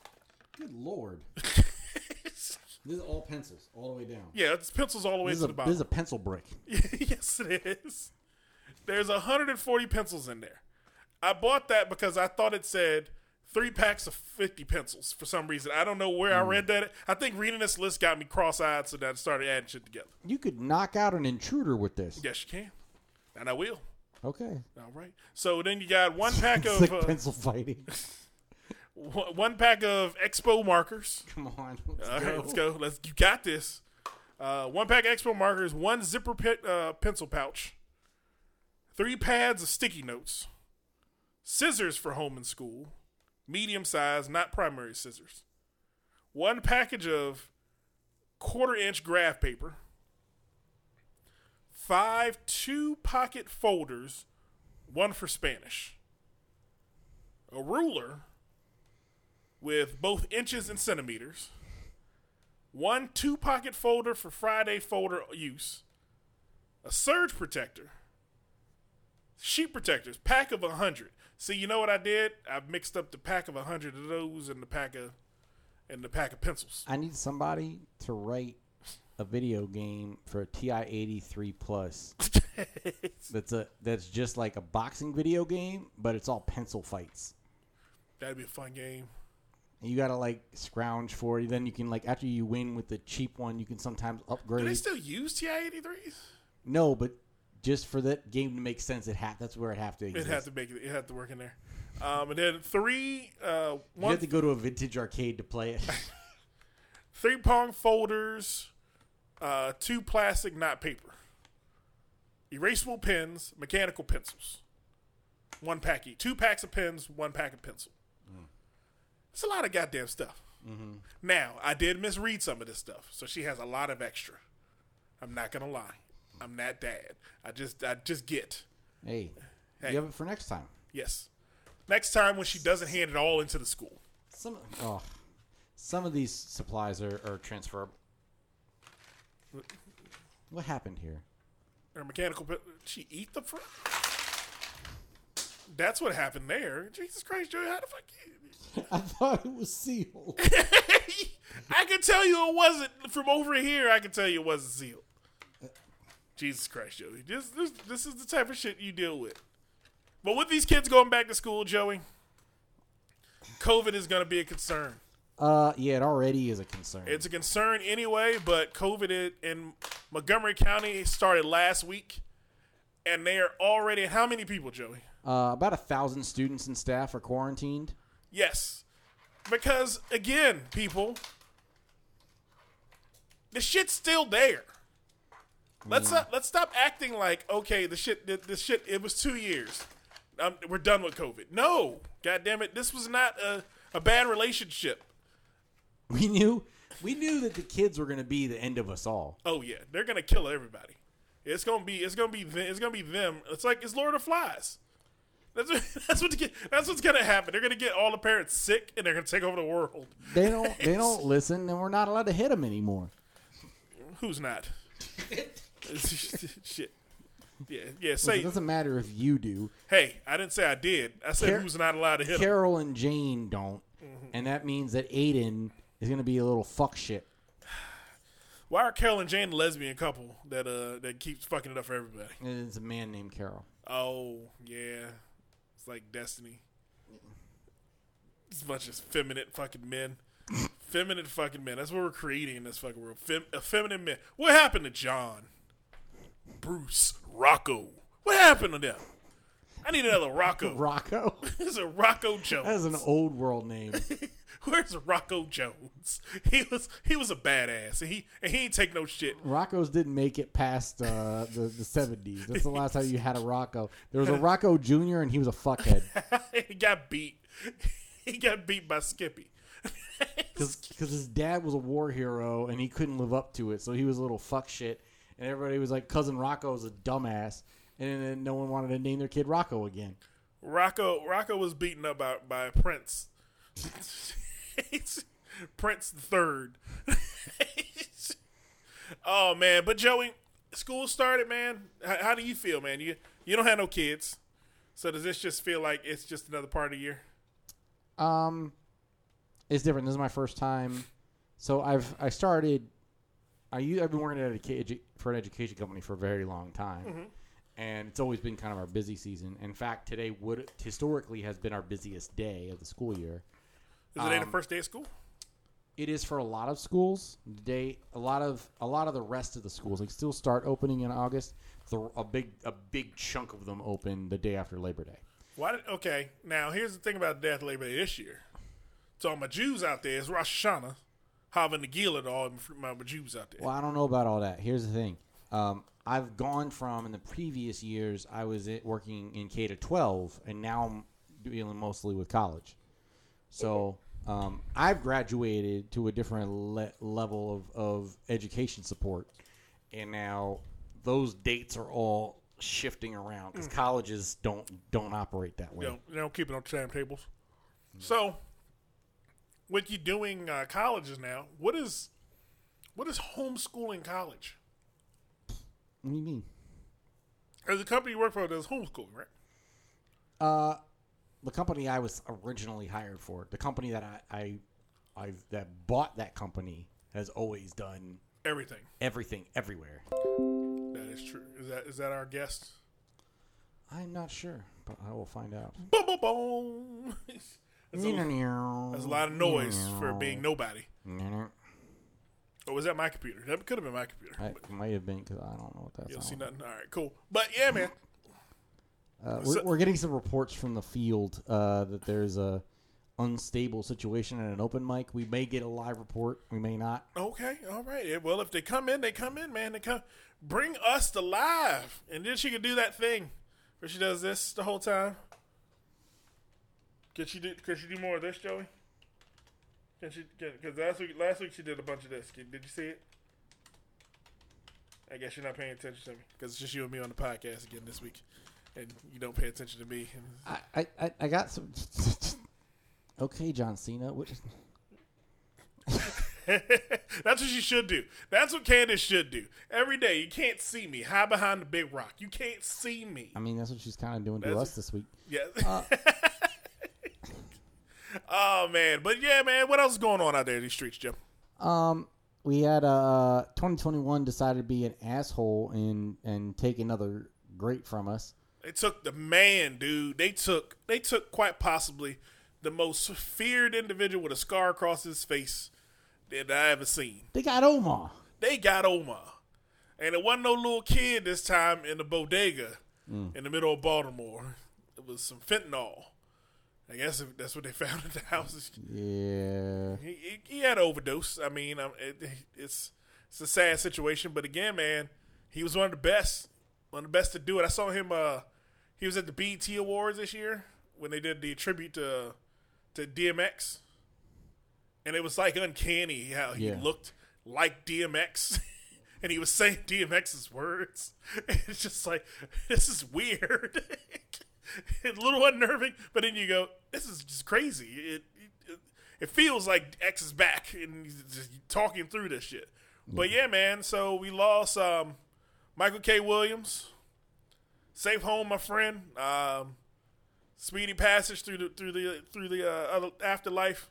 good lord. this is all pencils all the way down. Yeah, it's pencils all the way This to a, the this is a pencil brick. yes, it is. There's 140 pencils in there. I bought that because I thought it said three packs of 50 pencils for some reason. I don't know where I read that. I think reading this list got me cross-eyed, so then I started adding shit together. You could knock out an intruder with this. Yes, you can, and I will. Okay. All right. So then you got one pack It's of like uh, pencil fighting. one pack of Expo markers. Come on. Let's All go. right, let's go. Let's you got this. Uh, one pack of Expo markers, one zipper pit, uh, pencil pouch, three pads of sticky notes, scissors for home and school, medium size, not primary scissors, one package of quarter inch graph paper, five two pocket folders, one for Spanish, a ruler with both inches and centimeters one two pocket folder for Friday folder use, a surge protector, sheet protectors, pack of a hundred. See, you know what I did? I mixed up the pack of a hundred of those and the pack of and the pack of pencils. I need somebody to write a video game for a TI eighty three plus. that's a that's just like a boxing video game, but it's all pencil fights. That'd be a fun game. And you gotta like scrounge for it. Then you can like after you win with the cheap one, you can sometimes Do upgrade. they still use TI eighty threes? no, but just for that game to make sense, it ha- that's where it have to It exist. had to make it. It had to work in there. Um, and then three, uh, you one have to go to a vintage arcade to play it. three pong folders, uh, two plastic, not paper, erasable pens, mechanical pencils, one pack each, two packs of pens, one pack of pencil. It's a lot of goddamn stuff. Mm-hmm. Now I did misread some of this stuff, so she has a lot of extra. I'm not gonna lie, I'm that dad. I just, I just get hey, Hey. you have it for next time. yes. Next time when she doesn't hand it all into the school. Some oh, some of these supplies are, are transferable. What happened here? Her mechanical, she eat the fr- That's what happened there. Jesus Christ, Joey, how the fuck? You- I thought it was sealed. I can tell you it wasn't from over here. I can tell you it wasn't sealed. Jesus Christ, Joey, this this this is the type of shit you deal with. But with these kids going back to school, Joey, COVID is going to be a concern. Uh, yeah, it already is a concern. It's a concern anyway, but COVID in Montgomery County started last week, and they are already how many people, Joey? uh, about a thousand students and staff are quarantined. Yes. Because again, people, the shit's still there. Let's not, let's stop acting like okay, the shit the, the shit it was 2 years. Um, we're done with COVID. No. God damn it. This was not a, a bad relationship. We knew we knew that the kids were going to be the end of us all. Oh yeah, they're going to kill everybody. It's going to be it's going to be them, it's going to be them. It's like it's Lord of the Flies. That's what, that's what kid, that's what's going to happen. They're going to get all the parents sick and they're going to take over the world. They don't they don't listen, and we're not allowed to hit them anymore. Who's not? Shit. Yeah, yeah. Say it doesn't matter if you do. hey, I didn't say I did. I said Car- who's not allowed to hit. Carol and Jane don't, Mm-hmm. and that means that Aiden is going to be a little fuck shit. Why are Carol and Jane a lesbian couple that uh that keeps fucking it up for everybody? It's a man named Carol. Oh yeah, it's like Destiny. It's a bunch of feminine fucking men Feminine fucking men. That's what we're creating in this fucking world. Fem- effeminate men. What happened to John? Bruce, Rocco. What happened to them? I need another Rocco. Rocco. It's a Rocco Jones. That is an old world name. Where's Rocco Jones? He was he was a badass, and he and he ain't take no shit. Rocco's didn't make it past uh, the the seventies. That's the last time you had a Rocco. There was a Rocco Junior, and he was a fuckhead he got beat. He got beat by Skippy. because his dad was a war hero, and he couldn't live up to it, so he was a little fuck shit. And everybody was like, "Cousin Rocco's a dumbass," and then no one wanted to name their kid Rocco again. Rocco Rocco was beaten up by, by Prince. Prince the Third. oh man, but Joey, school started, man. How, how do you feel, man? You you don't have no kids, so does this just feel like it's just another part of the year? Um, it's different. This is my first time. So I've I started. I I've been working at a for an education company for a very long time, and it's always been kind of our busy season. In fact, today would historically has been our busiest day of the school year. Is today the Um, first day of school? It is for a lot of schools. The day a lot of a lot of the rest of the schools like still start opening in August. So a big a big chunk of them open the day after Labor Day. Why? Did, okay, now here's the thing about Death Labor Day this year. So all my Jews out there, it's Rosh Hashanah, having the Gila to all my Jews out there. Well, I don't know about all that. Here's the thing. Um, I've gone from in the previous years I was it working in K to 12, and now I'm dealing mostly with college. So um, I've graduated to a different le- level of, of education support, and now those dates are all shifting around because colleges don't don't operate that way. They don't, they don't keep it on timetables. So, with you doing uh, colleges now, what is what is homeschooling college? What do you mean? As a company you work for does homeschooling, right? Uh, the company I was originally hired for, the company that I, I, I that bought that company has always done Everything. everything everywhere. That is true. Is that is that our guest? I'm not sure, but I will find out. Boom, boom, boom. That's a, that's a lot of noise for being nobody. Or was that my computer? That could have been my computer. I, it might have been because I don't know what that You don't see nothing. All right, cool. But yeah, man. Uh, we're, we're getting some reports from the field uh, that there's a unstable situation at an open mic. We may get a live report. We may not. Okay, all right. Well, if they come in, they come in, man. They come. Bring us the live, and then she can do that thing where she does this the whole time. Can she do? Can she do more of this, Joey? Can she? Because last week, last week she did a bunch of this. Did you see it? I guess you're not paying attention to me because it's just you and me on the podcast again this week, and you don't pay attention to me. I, I, I, got some. okay, John Cena. What, That's what you should do. That's what Candace should do. Every day, you can't see me. Hide behind the big rock. You can't see me. I mean, that's what she's kind of doing to That's- us this week. Yeah. Uh, oh man, but yeah, man. What else is going on out there in these streets, Jim? Um, we had uh 2021 decided to be an asshole and and take another great from us. They took the man, dude. They took they took quite possibly the most feared individual with a scar across his face that I ever seen. They got Omar. They got Omar, and it wasn't no little kid this time in the bodega in the middle of Baltimore. It was some fentanyl. I guess if that's what they found at the house. Yeah. He, he, had an overdose. I mean, it, it's it's a sad situation, but again, man, he was one of the best, one of the best to do it. I saw him. Uh, he was at the BET Awards this year when they did the tribute to to DMX, and it was like uncanny how he Yeah. looked like DMX. And he was saying DMX's words. It's just like this is weird. it's a little unnerving, but then you go, "This is just crazy." It, it it feels like X is back and he's just talking through this shit. But yeah, man. So we lost um, Michael K. Williams. Safe home, my friend. Um, speedy passage through the through the through the uh, other afterlife.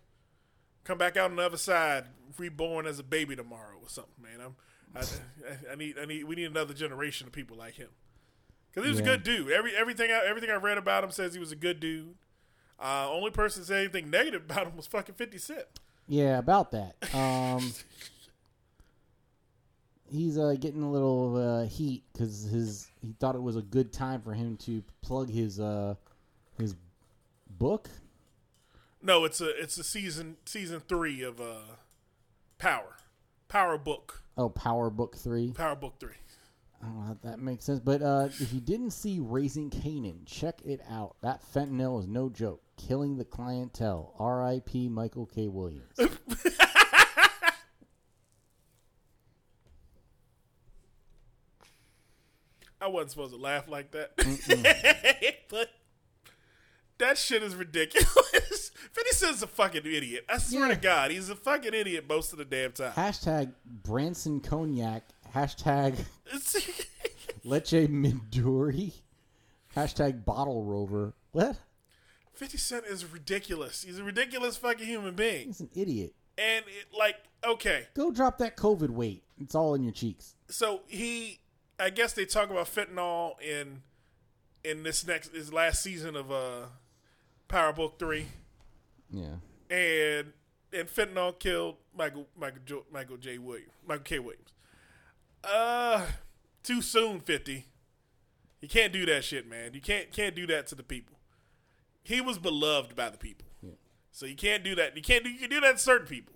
Come back out on the other side, reborn as a baby tomorrow or something, man. I'm, I, I, I need I need we need another generation of people like him. Cause he was a good dude. Every everything I, everything I read about him says he was a good dude. Uh, only person said anything negative about him was fucking Fifty Cent. Yeah, about that. Um, he's uh, getting a little uh, heat because his he thought it was a good time for him to plug his uh, his book. No, it's a it's a season season three of uh, Power, Power Book, Oh, Power Book Three. Power Book three. I don't know if that makes sense, but uh, if you didn't see Raising Kanan, check it out. That fentanyl is no joke, killing the clientele. R.I.P. Michael K. Williams. I wasn't supposed to laugh like that, but that shit is ridiculous. Fifty Cent's a fucking idiot. I swear Yeah. to God, he's a fucking idiot most of the damn time. Hashtag Branson Cognac. Hashtag Le Chemin du Roi. Hashtag Bottle Rover. What? Fifty Cent is ridiculous. He's a ridiculous fucking human being, He's an idiot. and it, like, okay, Go drop that COVID weight. It's all in your cheeks. so he, I guess they talk about fentanyl in in this next his last season of uh Power Book three, Yeah. and and fentanyl killed Michael Michael Michael J Williams Michael K Williams. Uh, too soon, fifty. You can't do that shit, man. You can't can't do that to the people. He was beloved by the people, so you can't do that. You can't do you can do that to certain people.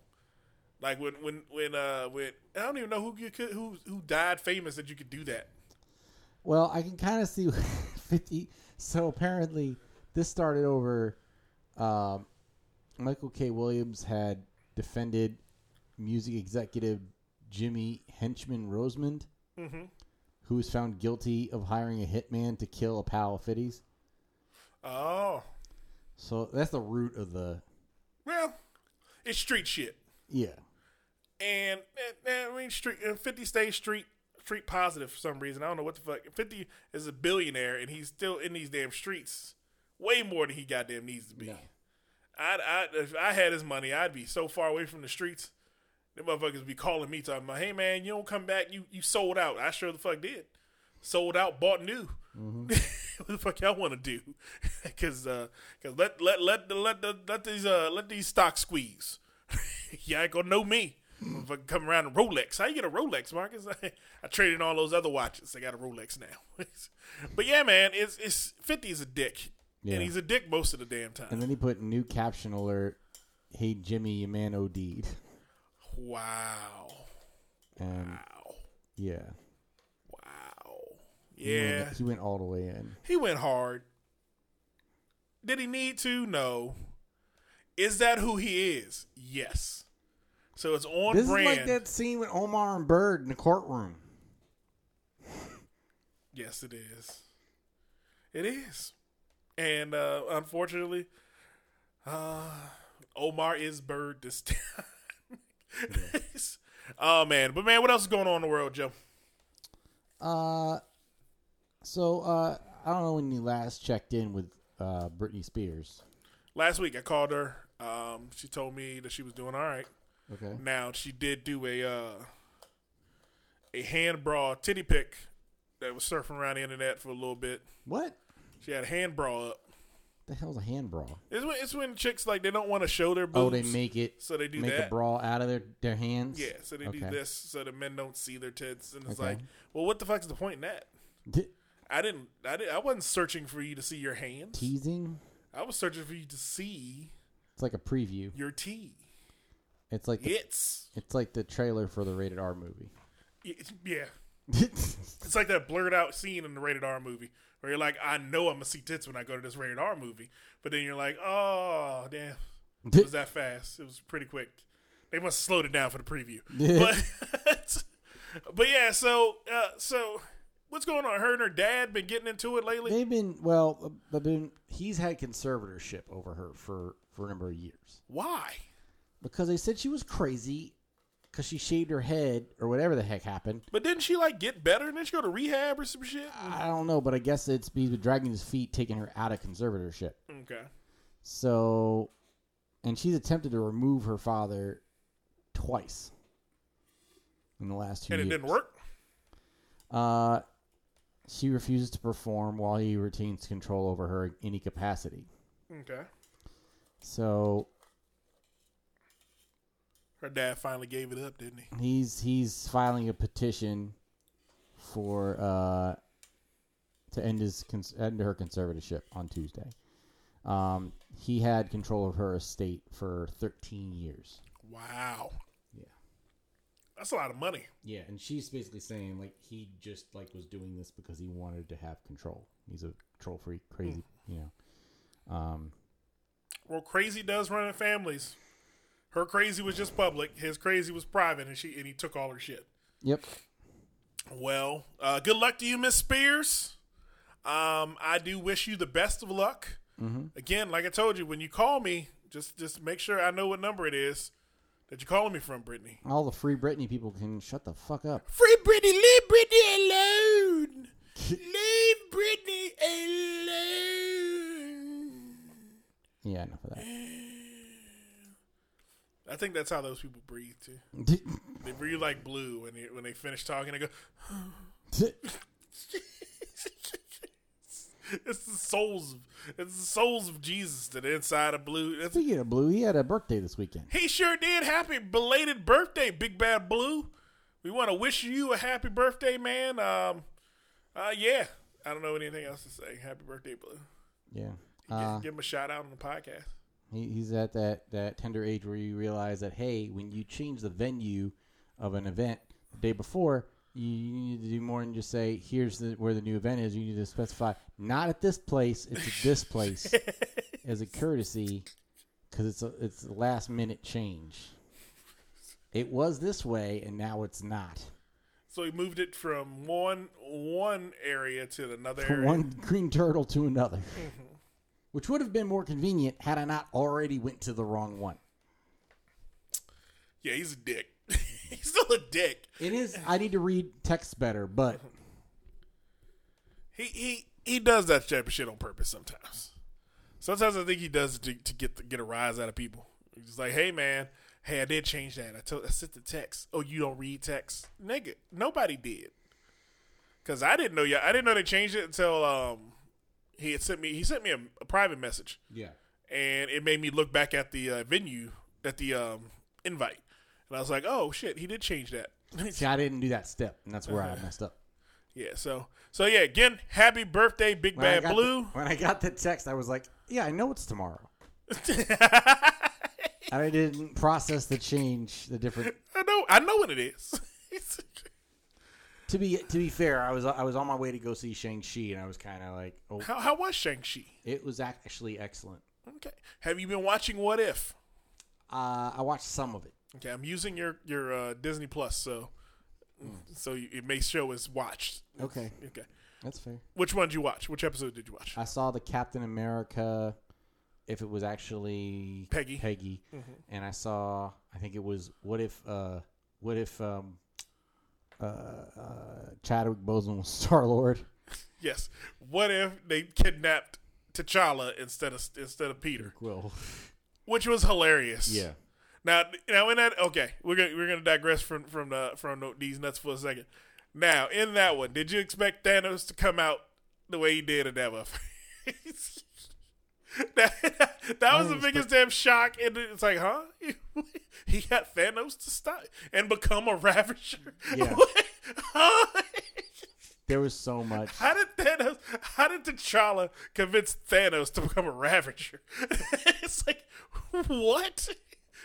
Like when when when uh when I don't even know who you could, who who died famous that you could do that. Well, I can kind of see 50. So apparently, this started over. Um, Michael K. Williams had defended music executive Jimmy Henchman Rosemond, who was found guilty of hiring a hitman to kill a pal of Fitty's. Oh So that's the root of the. well, it's street shit. Yeah. and eh, eh, I mean, street uh, Fifty stays street street positive for some reason. I don't know what the fuck. Fifty is a billionaire, and he's still in these damn streets, way more than he goddamn needs to be. I'd, I, if I had his money, I'd be so far away from the streets. Them motherfuckers be calling me talking about, "Hey man, you don't come back. You you sold out." I sure the fuck did. Sold out, bought new. what the fuck y'all want to do? Because uh, cause let let let the, let the, let these uh let these stocks squeeze. y'all ain't gonna know me. Motherfucker come around in Rolex. How you get a Rolex, Marcus? I, traded all those other watches. I got a Rolex now. but yeah, man, it's it's fifty is a dick, Yeah. and he's a dick most of the damn time. And then he put new caption alert Hey, Jimmy, your man OD'd. Wow, And wow, yeah. wow. He Yeah, went- He went all the way in. he went hard. Did he need to? No. Is that who he is? Yes. So it's on This brand. is like that scene with Omar and Bird in the courtroom. Yes, it is. It is. And uh, unfortunately, uh, Omar is bird this time. oh man, but man, what else is going on in the world, Joe? Uh, so uh, I don't know when you last checked in with uh, Britney Spears. Last week I called her. Um, she told me that she was doing all right. Okay. Now she did do a uh, a hand bra titty pic that was surfing around the internet for a little bit. What She had a hand bra up. The hell's a hand bra? It's when, it's when chicks like they don't want to show their boobs. Oh, they make it so they do make that. a bra out of their their hands. Yeah, so they do this so the men don't see their tits, and it's Okay. like, well, what the fuck is the point in that? I didn't, I didn't, I wasn't searching for you to see your hands. teasing. I was searching for you to see It's like a preview. your T. It's like the, It's, it's like the trailer for the rated R movie. it's yeah, it's like that blurred out scene in the rated R movie where you're like, I know I'm gonna see tits when I go to this rated R movie, but then you're like, oh damn, it was that fast. It was pretty quick. They must have slowed it down for the preview. But but yeah, so uh, so what's going on? Her and her dad been getting into it lately. They've been well. They've been. He's had conservatorship over her for for a number of years Why? because they said she was crazy because she shaved her head or whatever the heck happened. But didn't she like get better and then she go to rehab or some shit? I don't know, but I guess it's he's been dragging his feet, taking her out of conservatorship. Okay. So, and she's attempted to remove her father twice in the last two And it years. didn't work? Uh, she refuses to perform while he retains control over her in any capacity. Okay. So, Her dad finally gave it up, didn't he? He's he's filing a petition for uh, to end his cons- end her conservatorship on Tuesday. Um, he had control of her estate for 13 years. Wow. Yeah. That's a lot of money. Yeah, and she's basically saying like he just like was doing this because he wanted to have control. He's a control freak, crazy, you know. Um, Well, crazy does run in families. Her crazy was just public. His crazy was private, and she and he took all her shit. yep. Well, uh, good luck to you, Miss Spears. Um, I do wish you the best of luck. Again, like I told you, when you call me, just just make sure I know what number it is that you're calling me from, Brittany. All the free Brittany people can shut the fuck up. Free Brittany, leave Brittany alone. leave Brittany alone. Yeah, enough of that. I think that's how those people breathe too. They breathe like blue when they when they finish talking. They go, "It's the souls of it's the souls of Jesus that inside of blue." It's- Speaking of Blue, he had a birthday this weekend. he sure did. Happy belated birthday, Big Bad Blue. We want to wish you a happy birthday, man. Um, uh, yeah. I don't know anything else to say. Happy birthday, Blue. Yeah. Uh, Give him a shout out on the podcast. He, he's at that, that tender age where you realize that, hey, when you change the venue of an event the day before, you, you need to do more than just say, here's the, where the new event is. You need to specify, not at this place, it's at this place as a courtesy because it's a, it's a last minute change. It was this way, and now it's not. So he moved it from one one area to another From area. one green turtle to another. Mm-hmm. Which would have been more convenient had I not already went to the wrong one. Yeah, he's a dick. he's still a dick. It is. I need to read text better, but He he he does that type of shit on purpose sometimes. Sometimes I think he does it to, to get the, get a rise out of people. He's like, hey man, hey I did change that. I told I sent the text. Oh, you don't read text, nigga. Nobody did. Cause I didn't know. Yeah, I didn't know they changed it until um he had sent me. He sent me a, a private message. yeah. and it made me look back at the uh, venue at the um, invite, and I was like, "Oh shit, he did change that." See, I didn't do that step, and that's where I messed up. yeah, so so yeah, again, happy birthday, Big When Bad Blue. The, when I got the text, I was like, "Yeah, I know it's tomorrow." I didn't process the change, the different. I know, I know what it is. To be to be fair, I was I was on my way to go see Shang Chi, and I was kind of like, "Oh, how how was Shang Chi? it was actually excellent." Okay, have you been watching What If? Uh, I watched some of it. Okay, I'm using your your uh, Disney Plus, so so you, it may show as watched. Okay, Okay, that's fair. which one did you watch? Which episode did you watch? I saw the Captain America. If it was actually Peggy. Peggy, and I saw. I think it was. What if? uh What if? um uh, uh Chadwick Boseman was Star Lord. Yes. What if they kidnapped T'Challa instead of instead of Peter? Well, which was hilarious. yeah. Now, now in that, okay, we're gonna we're gonna digress from from the from the, these nuts for a second. Now, in that one, did you expect Thanos to come out the way he did in that one? that, that was the biggest damn shock, and it's like, huh? he got Thanos to stop and become a Ravager. Yeah. Huh? There was so much. How did Thanos? How did T'Challa convince Thanos to become a Ravager? it's like, what?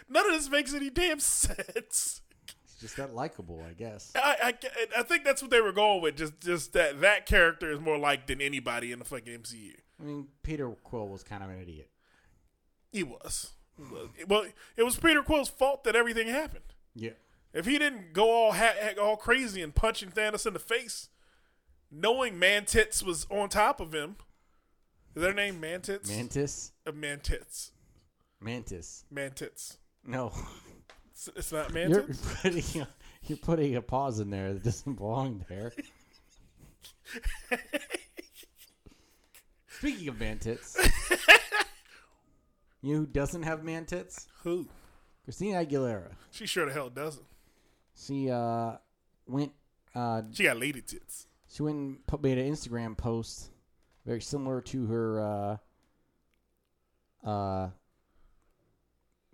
None of this makes any damn sense. It's just that likable, I guess. I, I, I think that's what they were going with. Just just that that character is more liked than anybody in the fucking MCU. I mean, Peter Quill was kind of an idiot. He was. Well, it was Peter Quill's fault that everything happened. Yeah. If he didn't go all ha- all crazy and punching Thanos in the face, knowing Mantits was on top of him. Is their name Mantits? Mantis. Uh, Mantits. Mantis. Mantits. No, It's, it's not you're putting a, you're putting a pause in there that doesn't belong there. Speaking of mantits, you know who doesn't have mantits? Who? Christina Aguilera. She sure the hell doesn't. She uh went uh She got lady tits. she went and made an Instagram post very similar to her uh uh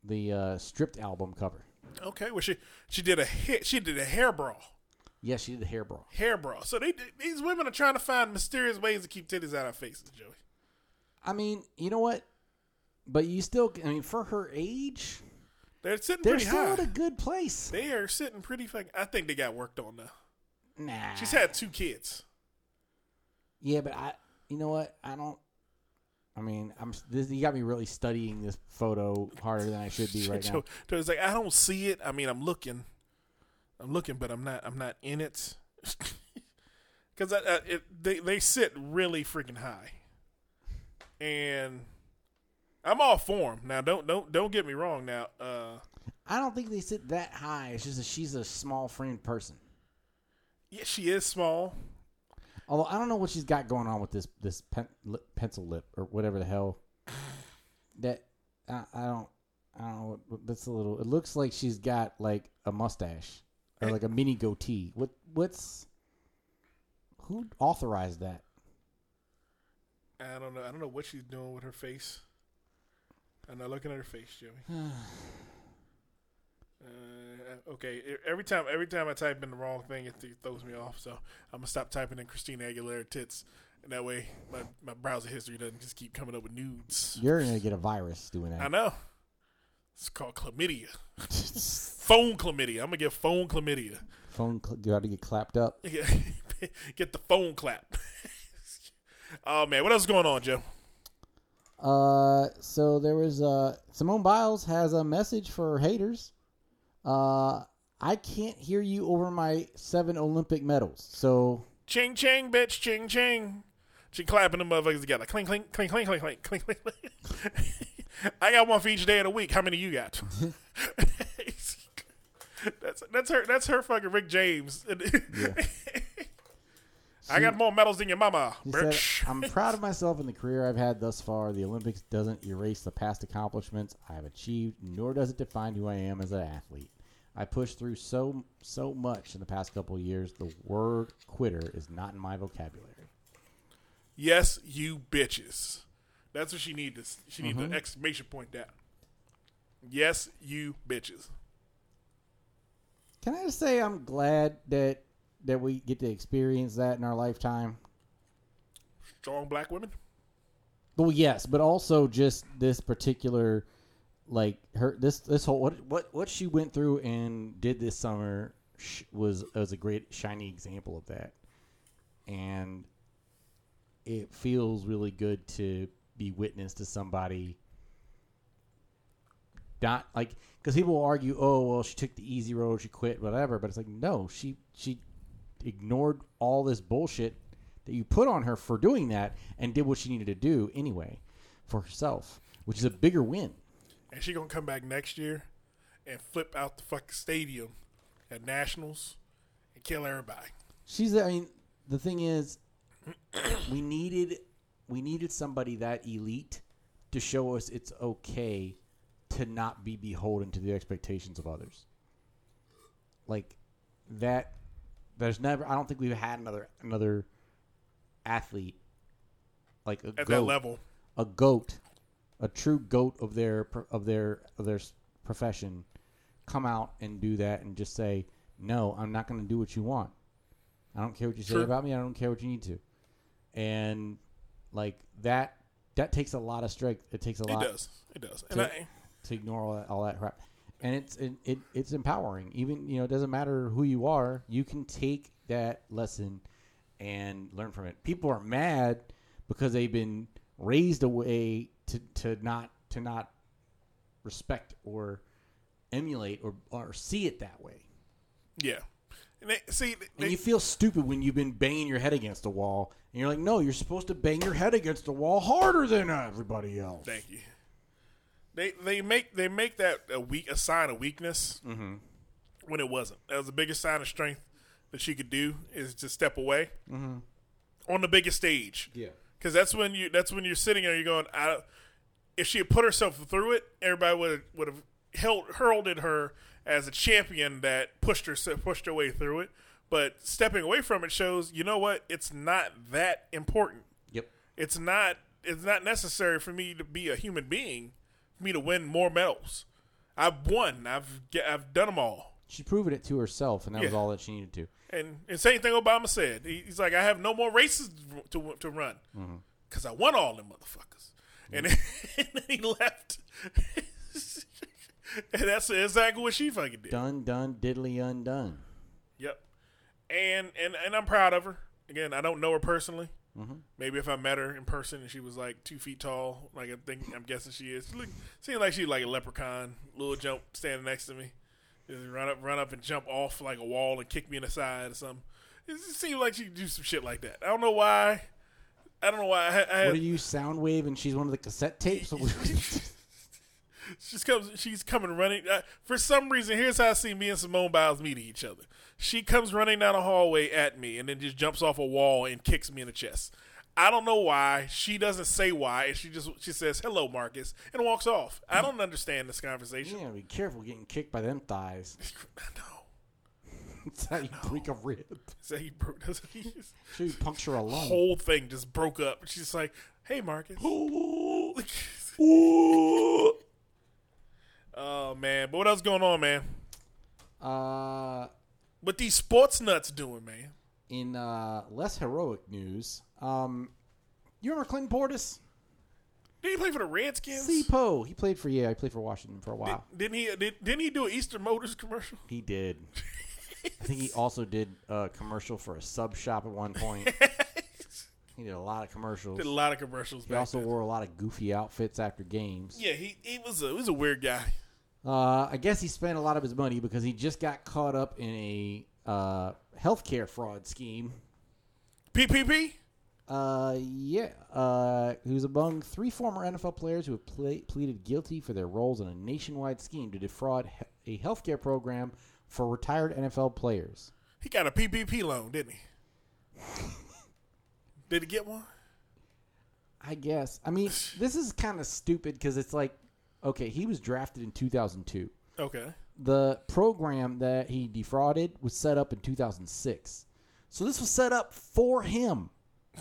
the uh stripped album cover. Okay, well she she did a hit. She did a hair bra, Yeah, she did the hair bra. hair bra. So they these women are trying to find mysterious ways to keep titties out of faces, Joey. I mean, you know what? But you still, I mean, for her age, They're sitting they're pretty still high. at a good place. They are sitting pretty fucking. I think they got worked on now. Nah. She's had two kids. Yeah, but I, you know what? I don't. I mean, I'm. This, you got me really studying this photo harder than I should be right now. Joe, Joey's like, I don't see it. I mean, I'm looking, I'm looking, but I'm not. I'm not in it. Because they they sit really freaking high, and I'm all for them. Now, don't don't don't get me wrong. Now, uh, I don't think they sit that high. It's just that she's a small framed person. yeah, she is small. Although I don't know what she's got going on with this this pen, lip, pencil lip or whatever the hell. That I, I don't I don't know. That's a little. It looks like she's got like a mustache or like a mini goatee. What what's who authorized that? I don't know. I don't know what she's doing with her face. I'm not looking at her face, Jimmy. Uh, okay, every time every time I type in the wrong thing, it throws me off. So I'm gonna stop typing in Christina Aguilera tits, and that way my, my browser history doesn't just keep coming up with nudes. You're gonna get a virus doing that. I know. It's called chlamydia. phone chlamydia. I'm gonna get phone chlamydia. Phone cl- got to get clapped up. get the phone clap. oh man, what else is going on, Joe? Uh, so there was uh Simone Biles has a message for haters. Uh, I can't hear you over my seven Olympic medals. So Ching ching, bitch, ching ching. She clapping them motherfuckers together. Clink, clink, clink, clink, clink, clink, clink, clink. I got one for each day of the week. How many you got? that's that's her. That's her fucking Rick James. I got more medals than your mama, said, "I'm proud of myself and the career I've had thus far. The Olympics doesn't erase the past accomplishments I have achieved, nor does it define who I am as an athlete. I pushed through so so much in the past couple of years. The word quitter is not in my vocabulary." yes, you bitches. That's what she need to. She need the mm-hmm. exclamation point down. Yes, you bitches. Can I just say I'm glad that that we get to experience that in our lifetime? Strong black women. Well, yes, but also just this particular, like her this this whole what what what she went through and did this summer was was a great shiny example of that, and it feels really good to be witness to somebody. Not like because people will argue, oh well, she took the easy road, she quit, whatever. But it's like no, she she ignored all this bullshit that you put on her for doing that and did what she needed to do anyway for herself, which is a bigger win. and she gonna come back next year and flip out the fucking stadium at nationals and kill everybody. She's I mean, the thing is we needed we needed somebody that elite to show us it's okay to not be beholden to the expectations of others. Like that there's never I don't think we've had another another athlete like a At that level, a goat, a true goat of their of their of their profession, come out and do that and just say, "No, I'm not going to do what you want. I don't care what you say about me. I don't care what you need to." And like that, that takes a lot of strength. It takes a lot. it does. It does. And to, I, to ignore all that, all that crap. And it's it, it it's empowering. Even you know, it doesn't matter who you are. You can take that lesson and learn from it. People are mad because they've been raised a way to, to not to not respect or emulate or, or see it that way. yeah. And they, see, And you feel stupid when you've been banging your head against the wall, and you're like, "No, you're supposed to bang your head against the wall harder than everybody else." thank you. They they make they make that a weak a sign of weakness mm-hmm. when it wasn't. That was the biggest sign of strength that she could do is to step away mm-hmm. on the biggest stage. Yeah. because that's when you that's when you're sitting there. You're going. I, if she had put herself through it, everybody would would have held hurled at her as a champion that pushed her pushed her way through it. But stepping away from it shows, you know what? It's not that important. Yep. It's not. It's not necessary for me to be a human being, for me to win more medals. I've won. I've I've done them all. She proved it to herself, and that was all that she needed to. And and same thing Obama said. He's like, I have no more races to to run Mm-hmm. because I won all them motherfuckers. And, then, and then he left. and that's exactly what she fucking did. Done, done, diddly undone. Yep. And and and I'm proud of her. Again, I don't know her personally. Mm-hmm. Maybe if I met her in person and she was like two feet tall, like I think I'm guessing she is. She look, seemed like she like a leprechaun, little jump standing next to me, just run up, run up and jump off like a wall and kick me in the side or something. It just seemed like she could do some shit like that. I don't know why. I don't know why. I, I What are you, Soundwave, and she's one of the cassette tapes? She's comes. She's coming running. Uh, for some reason, here's how I see me and Simone Biles meeting each other. She comes running down a hallway at me, and then just jumps off a wall and kicks me in the chest. I don't know why. She doesn't say why, and she just she says hello, Marcus, and walks off. I don't understand this conversation. yeah, be careful getting kicked by them thighs. No, That's how you break a rib. broke. That's what he is. Sure, you puncture a lung. Whole thing just broke up. She's like, "Hey, Marcus." oh man, but what else going on, man? Uh, What these sports nuts doing, man? in uh, less heroic news, um, you remember Clinton Portis? Did he play for the Redskins? Poe. He played for yeah. He played for Washington for a while. Didn't he? Did, didn't he do an Eastern Motors commercial? He did. I think he also did a commercial for a sub shop at one point. he did a lot of commercials. Did a lot of commercials. He also then. wore a lot of goofy outfits after games. Yeah, he, he was a he was a weird guy. Uh, I guess he spent a lot of his money because he just got caught up in a uh, healthcare fraud scheme. PPP. Uh, yeah. Uh, he was among three former NFL players who have ple- pleaded guilty for their roles in a nationwide scheme to defraud he- a healthcare program for retired NFL players. He got a PPP loan, didn't he? Did he get one? I guess. I mean, this is kind of stupid because it's like, okay, he was drafted in 2002. Okay. The program that he defrauded was set up in 2006. So this was set up for him.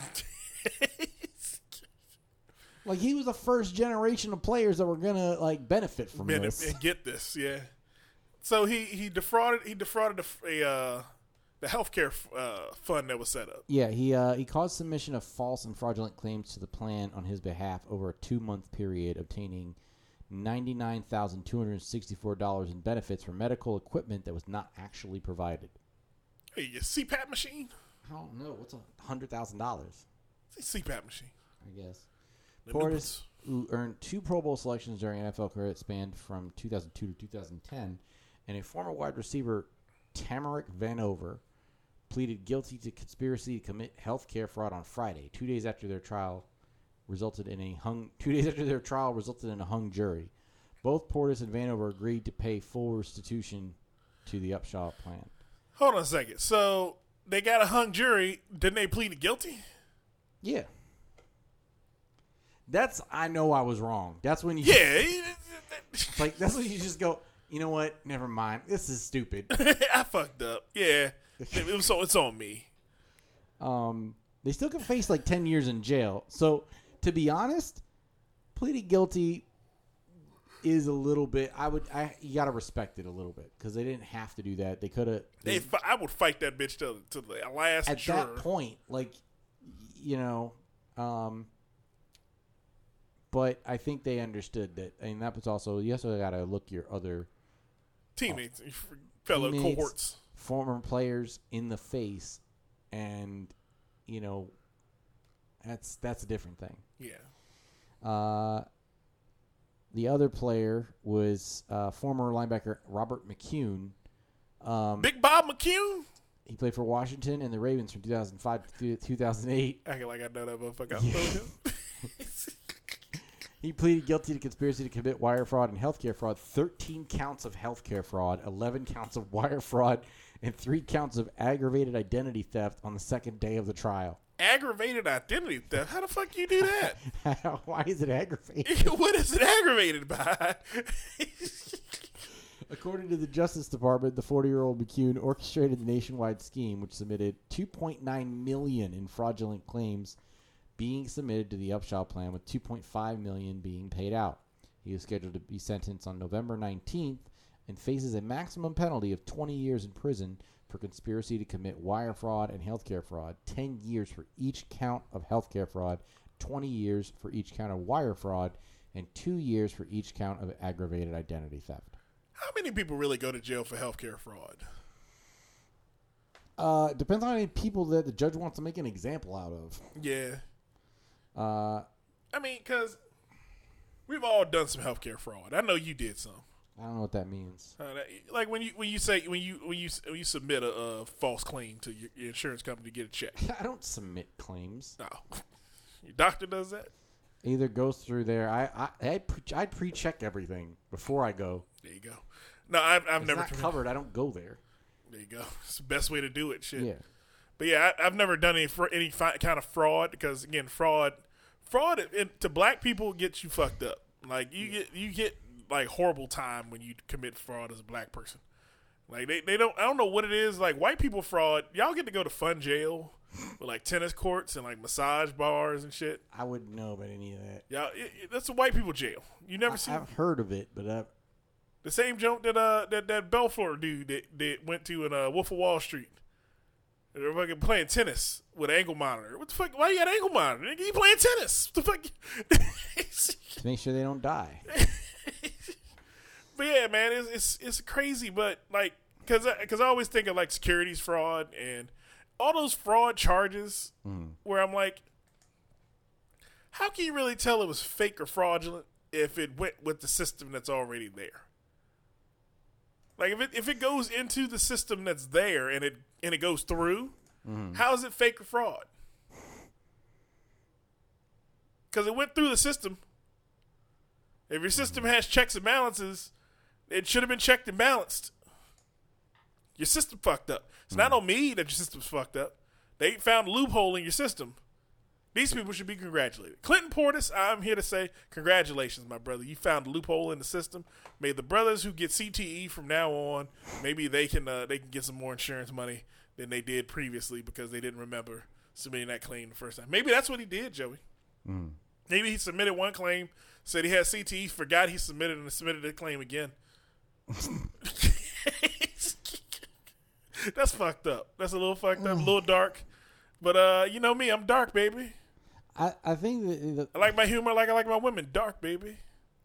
like he was the first generation of players that were gonna like benefit from Man, this. and get this, yeah. So he he defrauded he defrauded a, a uh, the healthcare uh, fund that was set up. Yeah, he uh, he caused submission of false and fraudulent claims to the plan on his behalf over a two month period, obtaining ninety nine thousand two hundred sixty four dollars in benefits for medical equipment that was not actually provided. Hey, your CPAP machine. I don't know what's a hundred thousand dollars. It's a CPAP machine. I guess. The Portis, who earned two Pro Bowl selections during NFL career spanned from 2002 to 2010, and a former wide receiver, Tamarick Vanover, pleaded guilty to conspiracy to commit health care fraud on Friday, two days after their trial resulted in a hung. Two days after their trial resulted in a hung jury. Both Portis and Vanover agreed to pay full restitution to the Upshaw plan. Hold on a second. So they got a hung jury. Didn't they plead guilty? Yeah. That's I know I was wrong. That's when you Yeah. Like that's when you just go, you know what? Never mind. This is stupid. I fucked up. Yeah. It was so it's on me. Um, they still can face like ten years in jail. So to be honest, pleading guilty is a little bit. I would. I you gotta respect it a little bit because they didn't have to do that. They could have. They, fi- I would fight that bitch to, to the last At that point, like you know, um, but I think they understood that. I mean, that was also you also got to look your other Teammates, fellow teammates, cohorts. former players in the face, and you know, that's that's a different thing. Yeah. Uh, the other player was uh, former linebacker Robert McCune. Um, Big Bob McCune. he played for Washington and the Ravens from 2005 to 2008. Acting like I know that motherfucker. Him. He pleaded guilty to conspiracy to commit wire fraud and healthcare fraud, 13 counts of healthcare fraud, 11 counts of wire fraud, and three counts of aggravated identity theft on the second day of the trial. Aggravated identity theft. How the fuck you do that? Why is it aggravated? what is it aggravated by? According to the Justice Department, the 40-year-old McCune orchestrated the nationwide scheme, which submitted 2.9 million in fraudulent claims being submitted to the Upshaw plan, with 2.5 million being paid out. He is scheduled to be sentenced on November 19th and faces a maximum penalty of 20 years in prison for conspiracy to commit wire fraud and healthcare fraud, 10 years for each count of healthcare fraud, 20 years for each count of wire fraud, and 2 years for each count of aggravated identity theft. How many people really go to jail for healthcare fraud? Uh, depends on how many people that the judge wants to make an example out of. Yeah. Uh, I mean, because we've all done some healthcare fraud. I know you did some. I don't know what that means. Uh, that- like when you when you say when you when you when you submit a, uh false claim to your, your insurance company to get a check. I don't submit claims. No, your doctor does that. Either goes through there. I I I'd, pre- I'd pre-check everything before I go. There you go. No, I've, I've It's never not covered. I don't go there. There you go. It's the best way to do it. Shit. Yeah. But yeah, I, I've never done any fr- any fi- kind of fraud because again, fraud, fraud it, it- to black people gets you fucked up. Like you get you get like horrible time when you commit fraud as a black person. Like they, they don't I don't know what it is. Like white people fraud, y'all get to go to fun jail with like tennis courts and like massage bars and shit. I wouldn't know about any of that. It, it- that's a white people jail. You never I, see I've heard of it, but I've, the same joke that uh that that Belfort dude that, that went to in uh Wolf of Wall Street. They're fucking playing tennis with an ankle monitor. What the fuck? Why you got an ankle monitor? Nigga, you playing tennis? What the fuck? to make sure they don't die. but yeah, man, it's it's, it's crazy. But like, cause I, cause I always think of like securities fraud and all those fraud charges mm. where I'm like, how can you really tell it was fake or fraudulent if it went with the system that's already there? Like if it if it goes into the system that's there and it and it goes through, mm-hmm. how is it fake or fraud? Because it went through the system. If your system mm-hmm. has checks and balances, it should have been checked and balanced. Your system fucked up. It's not on me that your system's fucked up. They found a loophole in your system. These people should be congratulated. Clinton Portis, I'm here to say congratulations, my brother. You found a loophole in the system. May the brothers who get CTE from now on, maybe they can uh, they can get some more insurance money than they did previously because they didn't remember submitting that claim the first time. Maybe that's what he did, Joey. Maybe he submitted one claim, said he had CTE, forgot he submitted and submitted the claim again. That's fucked up. That's a little fucked up, a little dark. But uh, you know me, I'm dark, baby. I, I think that, that I like my humor like I like my women, dark, baby.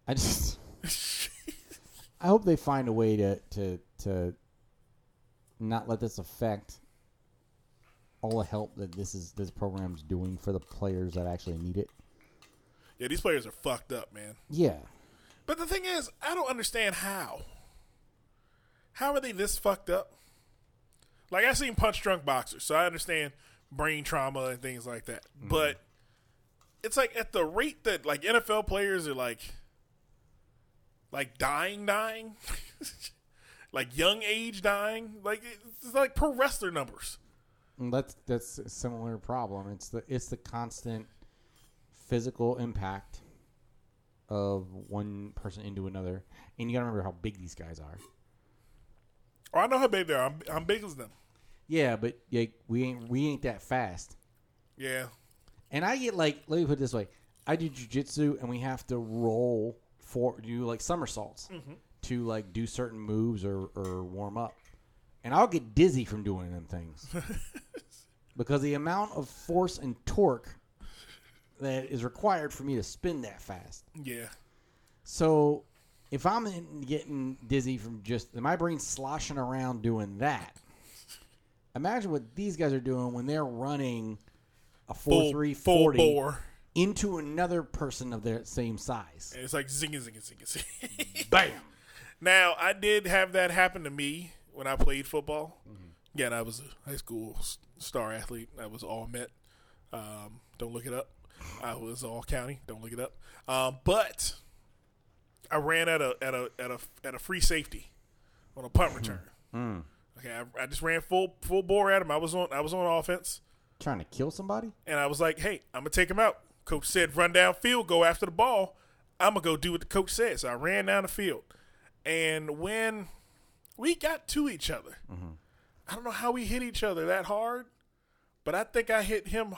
I just I hope they find a way to to to not let this affect all the help that this is this program's doing for the players that actually need it. Yeah, these players are fucked up, man. Yeah. But the thing is, I don't understand how. How are they this fucked up? Like I've seen punch drunk boxers, so I understand brain trauma and things like that. Mm-hmm. But it's like at the rate that like NFL players are like like dying, dying, like young age dying. Like it's like pro wrestler numbers. Mm, that's that's a similar problem. It's the it's the constant physical impact of one person into another. And you got to remember how big these guys are. Oh, I know how big they are. I'm, I'm big as them. Yeah, but yeah, we ain't we ain't that fast. Yeah. And I get like, let me put it this way: I do jujitsu, and we have to roll for do like somersaults mm-hmm. to like do certain moves or, or warm up, and I'll get dizzy from doing them things because the amount of force and torque that is required for me to spin that fast. Yeah. So if I'm in- getting dizzy from just my brain sloshing around doing that, imagine what these guys are doing when they're running a four Full, three full forty bore. into another person of their same size. And it's like zing, zing, zing, zing. Bam. Now, I did have that happen to me when I played football. Again, I was a high school star athlete. I was all Met. Um, don't look it up. I was all county. Don't look it up. Um, but I ran at a at a at a at a free safety on a punt hmm. return. Hmm. Okay, I, I just ran full full bore at him. I was on I was on offense, Trying to kill somebody? and I was like, "Hey, I'm gonna take him out." Coach said, "Run down field, go after the ball." I'm gonna go do what the coach said. So I ran down the field, and when we got to each other, mm-hmm. I don't know how we hit each other that hard, but I think I hit him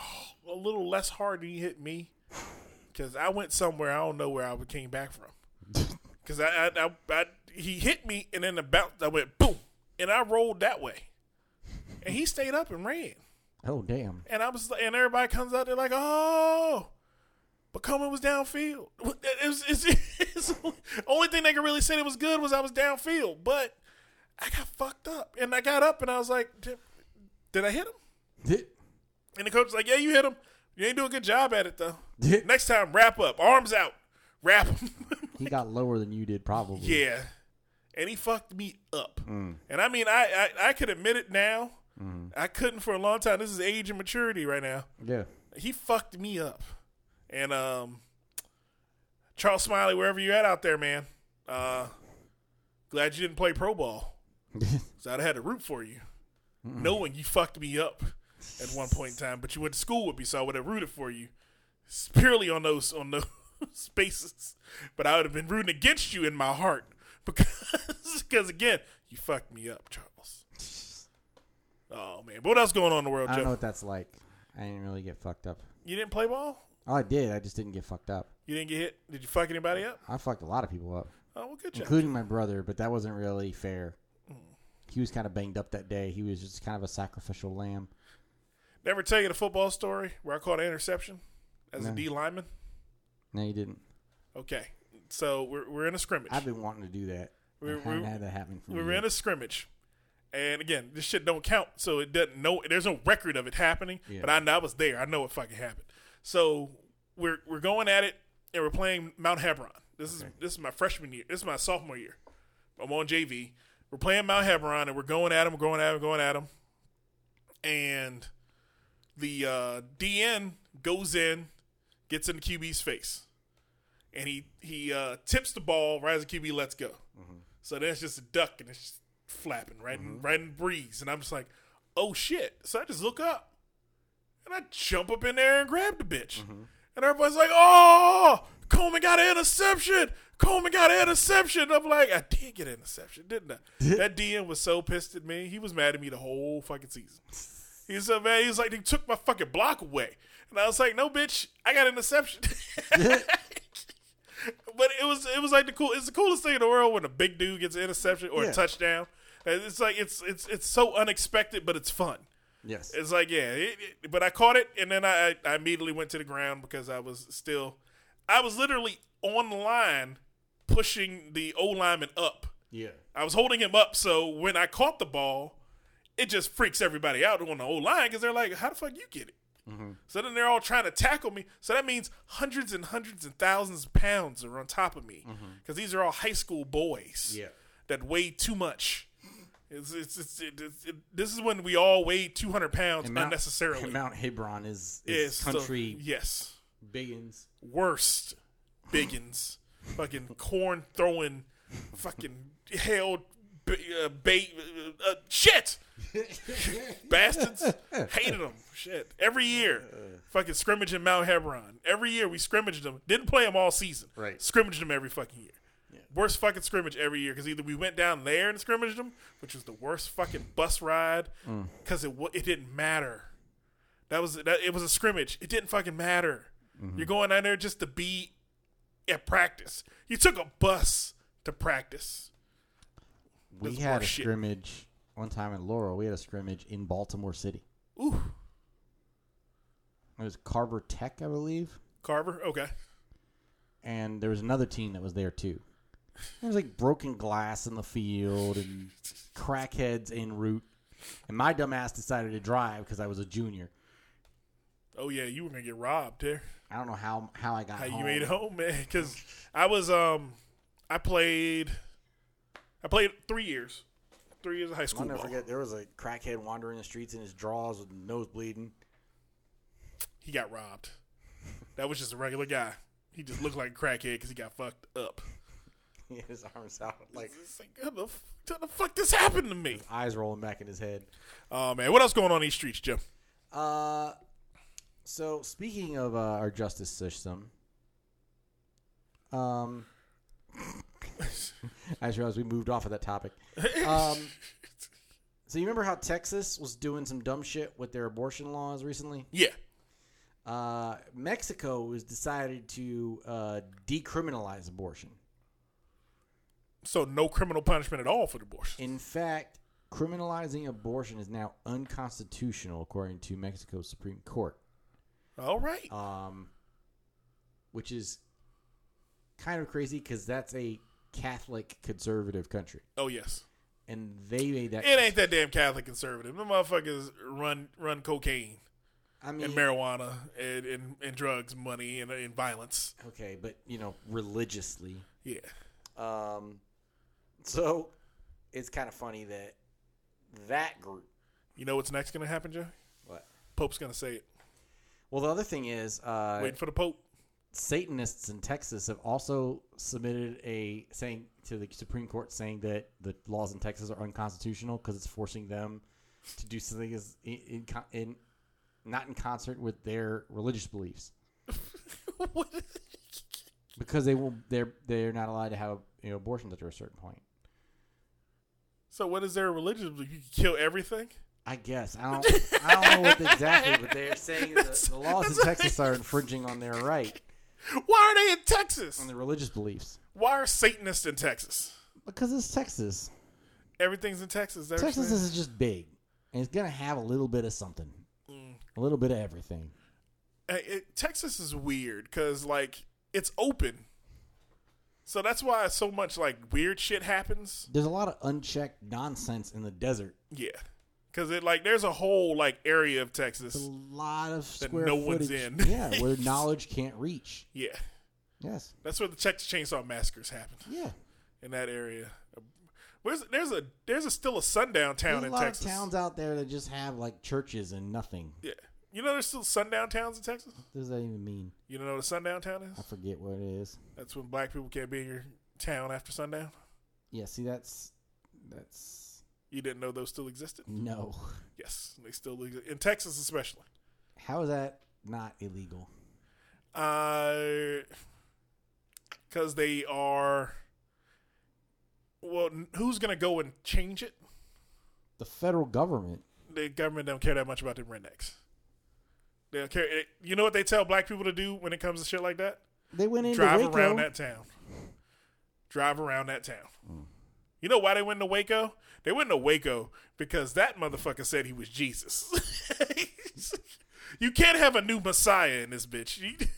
a little less hard than he hit me, because I went somewhere I don't know where I came back from. Because I, I, I, I he hit me and then the bounce I went boom and I rolled that way, and he stayed up and ran. Oh damn! And I was, and everybody comes out there like, oh, but Coleman was downfield. It was, it's, it's, only thing they could really say that was good was I was downfield, but I got fucked up, and I got up and I was like, did, did I hit him? Did, And the coach was like, yeah, you hit him. You ain't doing a good job at it though. Next time, wrap up, arms out, wrap him. He got lower than you did, probably. yeah, and he fucked me up. And I mean, I, I I could admit it now. I couldn't for a long time. This is age and maturity right now Yeah. he fucked me up. And um Charles Smiley, wherever you at out there, man, uh glad you didn't play pro ball. So I'd have had to root for you. Knowing you fucked me up at one point in time, but you went to school with me, so I would have rooted for you. It's purely on those on those spaces. But I would have been rooting against you in my heart. Because because again, you fucked me up, Charles. Oh man. But what else going on in the world, I don't know what that's like. I didn't really get fucked up. You didn't play ball? Oh, I did. I just didn't get fucked up. You didn't get hit? Did you fuck anybody up? I fucked a lot of people up, Oh, well, good job. including my brother, but that wasn't really fair. He was kind of banged up that day. He was just kind of a sacrificial lamb. Never tell you the football story where I caught an interception as a No. D lineman. No, you didn't. Okay, so we're we're in a scrimmage. I've been wanting to do that. We're- I haven't we're- had that happen for we me. in a scrimmage, and again, this shit don't count, so it doesn't know. There's no record of it happening, Yeah. but I know I was there. I know it fucking happened. So we're we're going at it, and we're playing Mount Hebron. This is this is my freshman year. This is my sophomore year. I'm on JV. We're playing Mount Hebron, and we're going at him. We're going at him. Going at him, and the uh, DN goes in, gets in the QB's face, and he he uh, tips the ball right as the QB lets go. Mm-hmm. So then it's just a duck and it's flapping right in mm-hmm. right in the breeze, and I'm just like, oh shit! So I just look up, and I jump up in there and grab the bitch, mm-hmm. and everybody's like, oh, Coleman got an interception. Coleman got an interception. I'm like, I did get an interception, didn't I? that DM was so pissed at me. He was mad at me the whole fucking season. He's so mad. He's like, they took my fucking block away. And I was like, no, bitch, I got an interception. but it was it was like the cool. It's the coolest thing in the world when a big dude gets an interception or Yeah. a touchdown. It's like it's it's it's so unexpected, but it's fun. yes. It's like yeah, it, it- but I caught it and then I I immediately went to the ground because I was still, I was literally on the line pushing the O lineman up. yeah. I was holding him up, so when I caught the ball, it just freaks everybody out on the O line because they're like, "How the fuck you get it?" Mm-hmm. So then they're all trying to tackle me. So that means hundreds and hundreds and thousands of pounds are on top of me mm-hmm. because these are all high school boys Yeah. that weigh too much. It's, it's, it's, it, this is when we all weigh 200 pounds And Mount- unnecessarily. Mount Hebron is, is the- country yes. biggins. worst biggins, fucking corn throwing, fucking held ba- uh, bait, uh, uh, shit, bastards. Hated them. Shit. Every year, fucking scrimmage in Mount Hebron. Every year we scrimmaged them. Didn't play them all season. Right. Scrimmaged them every fucking year. Worst fucking scrimmage every year because either we went down there and scrimmaged them, which was the worst fucking bus ride because it wa- it didn't matter. That was that. It was a scrimmage. It didn't fucking matter. You're going down there just to be at practice. You took a bus to practice. We had a shit. scrimmage one time in Laurel. We had a scrimmage in Baltimore City. Ooh, It was Carver Tech, I believe. Carver. Okay. and there was another team that was there too. There was like broken glass in the field and crackheads en route. And my dumbass decided to drive because I was a junior. Oh yeah, you were gonna get robbed there. I don't know how how I got How home. you made home, man? Because I was um, I played, I played three years, three years of high school. I'll never ball. forget. There was a crackhead wandering the streets in his drawers with nose bleeding. He got robbed. That was just a regular guy. He just looked like a crackhead because he got fucked up. He had his arms out, like It's like, how the, how the fuck this happened to me? eyes rolling back in his head. Oh man, what else going on these streets, Jim? Uh, so speaking of uh, our justice system, um, I just realized we moved off of that topic. Um, so you remember how Texas was doing some dumb shit with their abortion laws recently? Yeah. Uh, Mexico has decided to uh, decriminalize abortion. So no criminal punishment at all for abortion. In fact, criminalizing abortion is now unconstitutional according to Mexico's Supreme Court, All right. um, which is kind of crazy because that's a Catholic conservative country, oh yes. and they made that. It ain't that damn Catholic conservative. The motherfuckers run run cocaine I mean, and marijuana and, and, and drugs, money and, and violence. okay, but you know, religiously. Yeah. Um, so it's kind of funny that that group. You know what's next gonna happen, Joe? What? Pope's gonna say it. Well, the other thing is, uh, Waiting for the Pope. Satanists in Texas have also submitted a saying to the Supreme Court saying that the laws in Texas are unconstitutional because it's forcing them to do something is in, in, in not in concert with their religious beliefs because they will they're they're not allowed to have you know abortions after a certain point. so what is their religion? You can kill everything? I guess I don't I don't know what exactly, but they're saying That's- the laws in Texas are infringing on their right Why are they in Texas? on their religious beliefs Why are Satanists in Texas? because it's Texas. Everything's in Texas. They're Texas saying- is just big, and it's gonna have a little bit of something, a little bit of everything. Uh, it, Texas is weird because like it's open, so that's why so much like weird shit happens. There's a lot of unchecked nonsense in the desert. Yeah, because it like there's a whole like area of There's a Texas. lot of That square no one's footage. in. yeah, where knowledge can't reach. Yeah, Yes. that's where the Texas Chainsaw Massacres happened Yeah. in that area. Where's there's a there's a still a sundown town There's a in lot Texas. of towns out there that just have like churches and nothing. Yeah, you know there's still sundown towns in Texas. What does that even mean? You don't know what a sundown town is? I forget what it is. That's when black people can't be in your town after sundown. Yeah, see that's that's You didn't know those still existed? no. Yes, they still exist in Texas, especially. How is that not illegal? Uh, because they are. Well, who's gonna go and change it? The federal government. The government don't care that much about the rednecks. They don't care. You know what they tell black people to do when it comes to shit like that? They went into Drive Waco. around that town. Drive around that town. You know why they went to Waco? They went to Waco because that motherfucker said he was Jesus. you can't have a new Messiah in this bitch.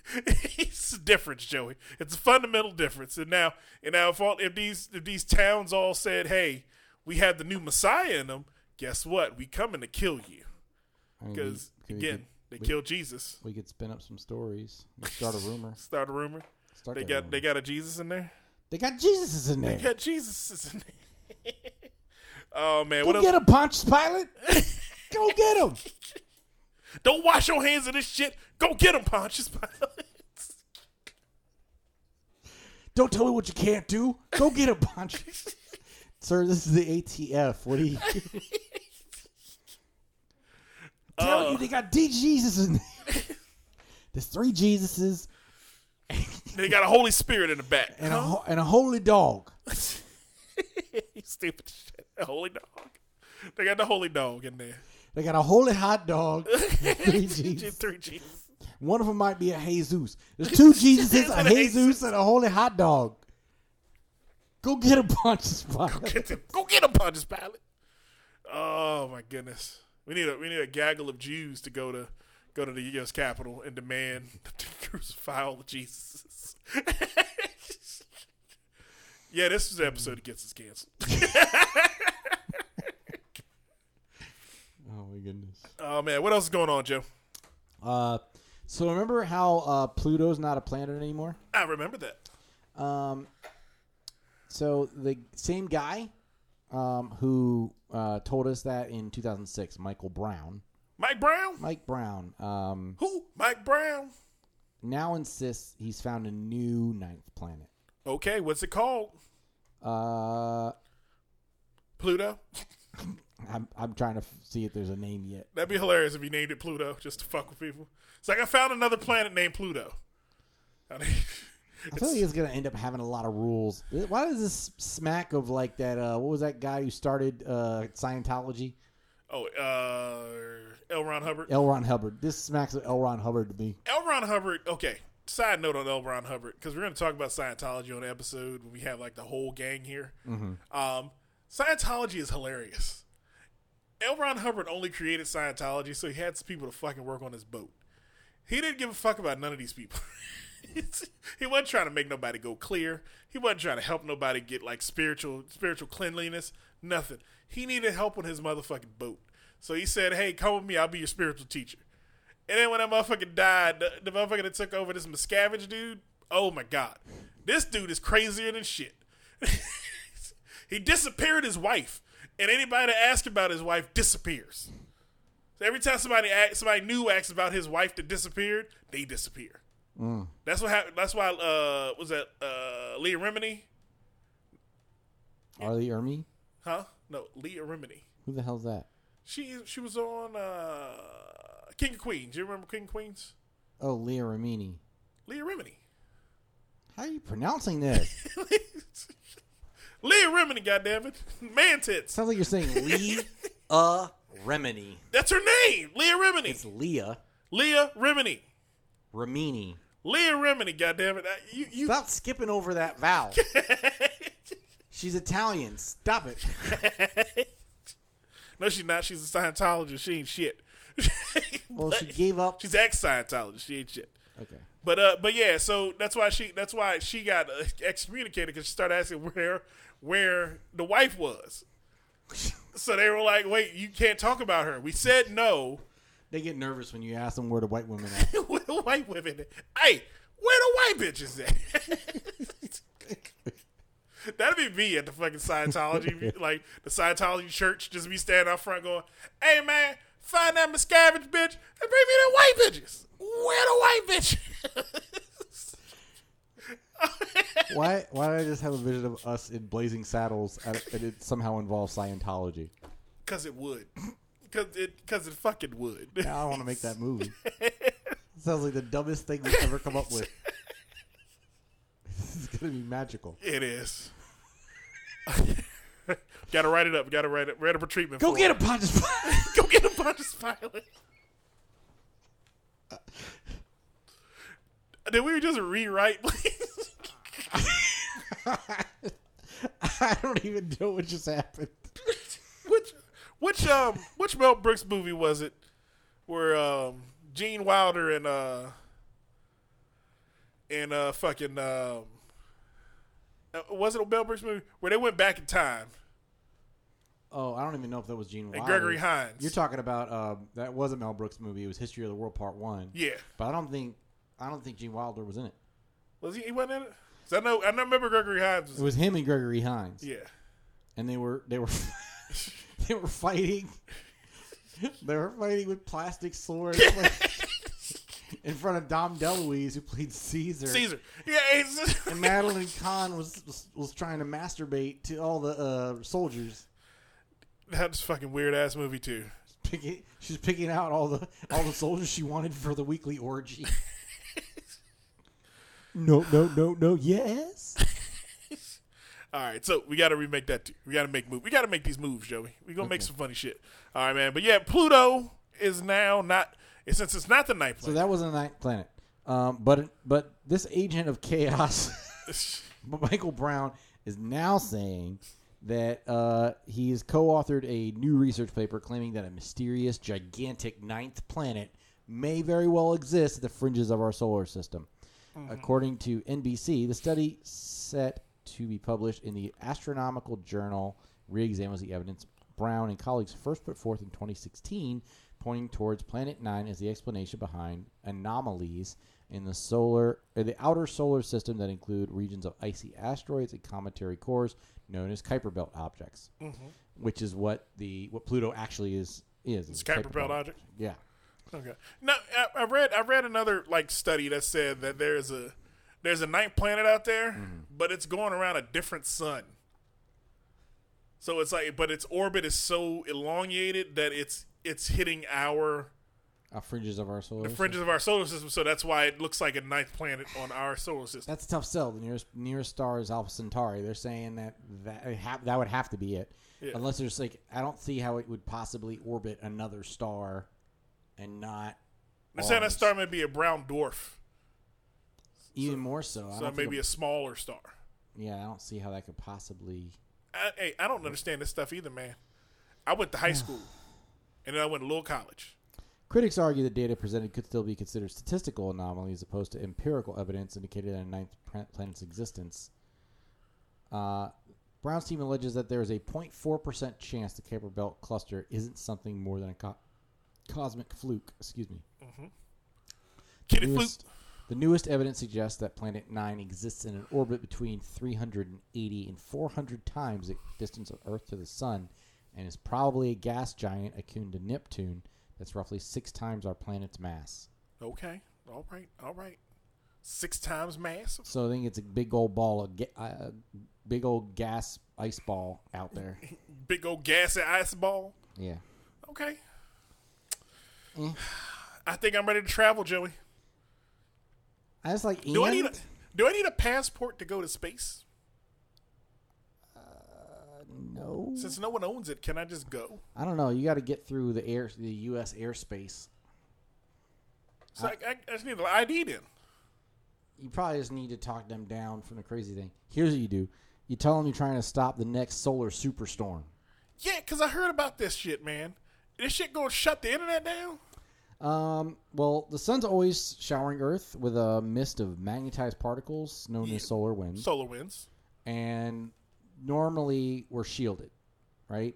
It's a difference, Joey. It's a fundamental difference. And now, and now, if all if these if these towns all said, "Hey, we have the new Messiah in them," guess what? We coming to kill you I mean, because again, could- they killed Jesus. We could spin up some stories. Start a rumor. Start a rumor. Start They got rumor. they got a Jesus in there. They got Jesus in there. They got Jesus in there. Oh man, Go what get else? him, Pilate. Go get him. Don't wash your hands of this shit. Go get him, Pontius Pilate. Don't tell me what you can't do. Go get him, Pontius. Sir, this is the ATF. What do you? Tell Uh. you they got D Jesus in there. There's three Jesuses they got a Holy Spirit in the back. and a ho- and a holy dog. Stupid shit. A holy dog. They got the holy dog in there. They got a holy hot dog. three Jesus. Three Jesus. One of them might be a Jesus. There's two Jesuses, a Jesus, and a holy hot dog. Go get a Pontius Pilate. Get them. Go get him, Pontius Pilate. Oh my goodness. We need a we need a gaggle of Jews to go to go to the U.S. Capitol and demand to crucify all the Jesuses. Yeah, this is the episode that gets us canceled. Oh my goodness. Oh man, what else is going on, Joe? Uh, so remember how uh, Pluto's not a planet anymore? I remember that. Um, so the same guy um, who uh, told us that in 2006, Michael Brown, Mike Brown? Mike Brown, um, Who? Mike Brown? now insists he's found a new ninth planet. Okay, what's it called? Uh, Pluto? I'm I'm trying to f- see if there's a name yet. That'd be hilarious if you named it Pluto just to fuck with people. It's like I found another planet named Pluto. I mean, I feel like it's gonna end up having a lot of rules. Why does this smack of like that? Uh, what was that guy who started uh, Scientology? oh, uh, L. Ron Hubbard. L. Ron Hubbard. This smacks of L. Ron Hubbard to me. L. Ron Hubbard. Okay, side note on L. Ron Hubbard because we're going to talk about Scientology on the episode when we have like the whole gang here. Um, Scientology is hilarious. L. Ron Hubbard only created Scientology so he had some people to fucking work on his boat. He didn't give a fuck about none of these people. he wasn't trying to make nobody go clear. He wasn't trying to help nobody get like spiritual spiritual cleanliness. Nothing. He needed help on his motherfucking boat. So he said, "Hey, come with me. I'll be your spiritual teacher." And then when that motherfucker died, the, the motherfucker that took over this Miscavige dude, oh my god, this dude is crazier than shit. he disappeared his wife, and anybody that asks about his wife disappears. So every time somebody somebody new asks about his wife that disappeared, they disappear. That's what happened. That's why uh, was that uh, Leah Remini? R. Lee Ermey? Huh? No, Leah Remini. Who the hell's that? She she was on uh, King of Queens. Do you remember King of Queens? Oh, Leah Ramini. Leah Remini. How are you pronouncing this? Leah Remini, goddammit. Man tits. Sounds like you're saying Lee uh Remini. That's her name. Leah Remini. It's Leah Leah Remini. Ramini. Leah Remini, goddammit. You, you, Stop skipping over that vowel. She's Italian. Stop it. no, she's not. She's a Scientologist. She ain't shit. Well, she gave up. She's ex Scientologist. She ain't shit. Okay. But uh, but yeah, so that's why she that's why she got uh, excommunicated because she started asking where where the wife was. so they were like, "Wait, you can't talk about her." We said no. They get nervous when you ask them where the white women are. where the white women? at? Hey, where the white bitches at? That'd be me at the fucking Scientology, like the Scientology church, just be standing out front going, "Hey man, find that Miscavige bitch and bring me the white bitches. Where the white bitches?" why? Why did I just have a vision of us in blazing saddles and and it somehow involves Scientology? Because it would. Because it, cause it fucking would. Now I want to make that movie. Sounds like the dumbest thing we've ever come up with. This is gonna be magical. It is. gotta write it up. Gotta write it. Write up a treatment. Go get a Pontius Go get a Pontius Pilate. Did we just rewrite? please? I don't even know what just happened. which which um which Mel Brooks movie was it where um Gene Wilder and uh and uh fucking um uh, was it a Mel Brooks movie where they went back in time Oh, I don't even know if that was Gene Wilder. and Gregory Hines? You're talking about um, that was a Mel Brooks movie. It was History of the World Part One. yeah. But I don't think I don't think Gene Wilder was in it. Was he? He wasn't in it. I know. I remember Gregory Hines. Was, It was him and Gregory Hines. yeah. and they were they were they were fighting. They were fighting with plastic swords in front of Dom DeLuise, who played Caesar. Caesar. Yeah. It's, And Madeline Kahn was, was was trying to masturbate to all the uh, soldiers. that's a fucking weird ass movie too. Picking, she was picking out all the all the soldiers she wanted for the weekly orgy. no, no, no, no. Yes. All right, so we got to remake that too. We got to make move. We got to make these moves, Joey. We gonna make some funny shit. All right, man. But yeah, Pluto is now not since it's not the ninth planet. So that was a ninth planet. Um, but but this agent of chaos, Michael Brown, is now saying that uh, he has co-authored a new research paper claiming that a mysterious, gigantic ninth planet may very well exist at the fringes of our solar system. According to NBC, the study set to be published in the Astronomical Journal re-examines the evidence Brown and colleagues first put forth in 2016, pointing towards Planet Nine as the explanation behind anomalies in the solar, or the outer solar system that include regions of icy asteroids and cometary cores known as Kuiper Belt objects, which is what the what Pluto actually is. Is It's is Kuiper Belt object? Yeah. Okay. No, I, I read I read another like study that said that there's a there's a ninth planet out there, Mm-hmm. but it's going around a different sun. So it's like, but its orbit is so elongated that it's it's hitting our Uh, fringes of our solar the system. fringes of our solar system. So that's why it looks like a ninth planet on our solar system. That's a tough sell. The nearest nearest star is Alpha Centauri. They're saying that that ha- that would have to be it, Yeah. unless there's like I don't see how it would possibly orbit another star, and not. They're saying that star may be a brown dwarf. Even more so. I So maybe a- a smaller star. yeah, I don't see how that could possibly. I, hey, I don't understand this stuff either, man. I went to high school, and then I went to little college. Critics argue the data presented could still be considered statistical anomalies as opposed to empirical evidence indicating a ninth planet's existence. Uh, Brown's team alleges that there is a 0.4% chance the Kuiper Belt cluster isn't something more than a co- cosmic fluke. Excuse me. Kitty flute. Newest- the newest evidence suggests that Planet 9 exists in an orbit between 380 and 400 times the distance of Earth to the Sun and is probably a gas giant akin to Neptune that's roughly six times our planet's mass. Okay. All right. All right. Six times mass. So I think it's a big old ball of ga- uh, big old gas ice ball out there. Big old gassy ice ball. Yeah. Okay. Mm. I think I'm ready to travel, Joey. I was like, Do I need a Do I need a passport to go to space? No. Since no one owns it, can I just go? I don't know. You got to get through the air, the U.S. airspace. So I, I, I just need an ID then. you probably just need to talk them down from the crazy thing. Here's what you do: you tell them you're trying to stop the next solar superstorm. Yeah, because I heard about this shit, man. This shit gonna shut the internet down? Um, well, the sun's always showering Earth with a mist of magnetized particles known as solar winds, Solar winds. and normally we're shielded, right?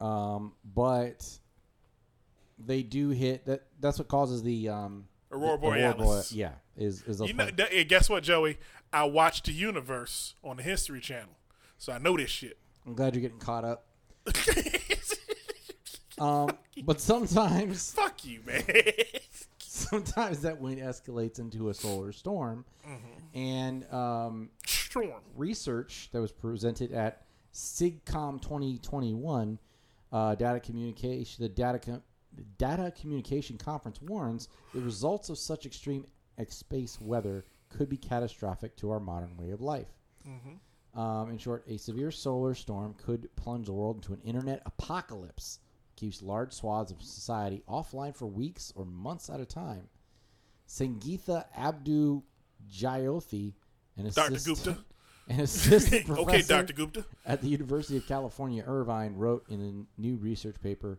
Um, but they do hit that. That's what causes the um, Aurora Borealis. yeah, is is a You know, th- guess what, Joey? I watched the universe on the History Channel, so I know this shit. I'm glad you're getting caught up. Um, but sometimes Fuck you, man. sometimes that wind escalates into a solar storm, and um, Storm. research that was presented at SIGCOMM 2021, uh, data communication, the data com- data communication conference warns the results of such extreme ex- space weather could be catastrophic to our modern way of life. Um, in short, a severe solar storm could plunge the world into an internet apocalypse, keeps large swaths of society offline for weeks or months at a time. Sangeetha Abdu Jyothi, an Dr. Gupta. an assistant professor okay, Dr. Gupta. at the University of California, Irvine, wrote in a new research paper.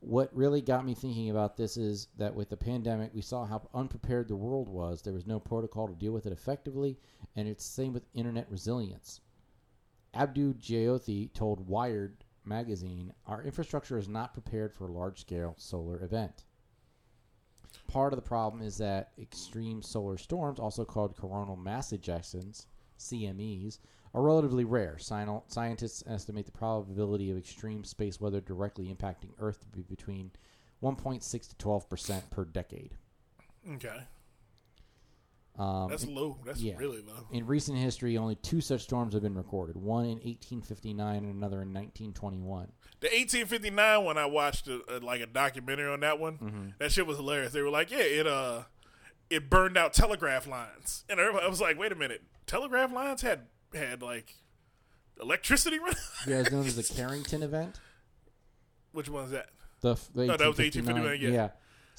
What really got me thinking about this is that with the pandemic, we saw how unprepared the world was. There was no protocol to deal with it effectively, and it's the same with internet resilience. Abdu Jyothi told Wired magazine, "Our infrastructure is not prepared for a large-scale solar event." Part of the problem is that extreme solar storms, also called coronal mass ejections, CMEs, are relatively rare. Sci- Scientists estimate the probability of extreme space weather directly impacting Earth to be between 1.6 to 12 percent per decade. Okay. Um, That's low. That's yeah. really low. in recent history, only two such storms have been recorded: one in 1859 and another in 1921. The 1859 one, I watched a, a, like a documentary on that one. Mm-hmm. That shit was hilarious. They were like, yeah, it uh, it burned out telegraph lines, and everybody I was like, wait a minute, telegraph lines had had like electricity run. You guys know there's a Carrington event? Which one's that? The, f- the No, that was 1859 1859, yeah.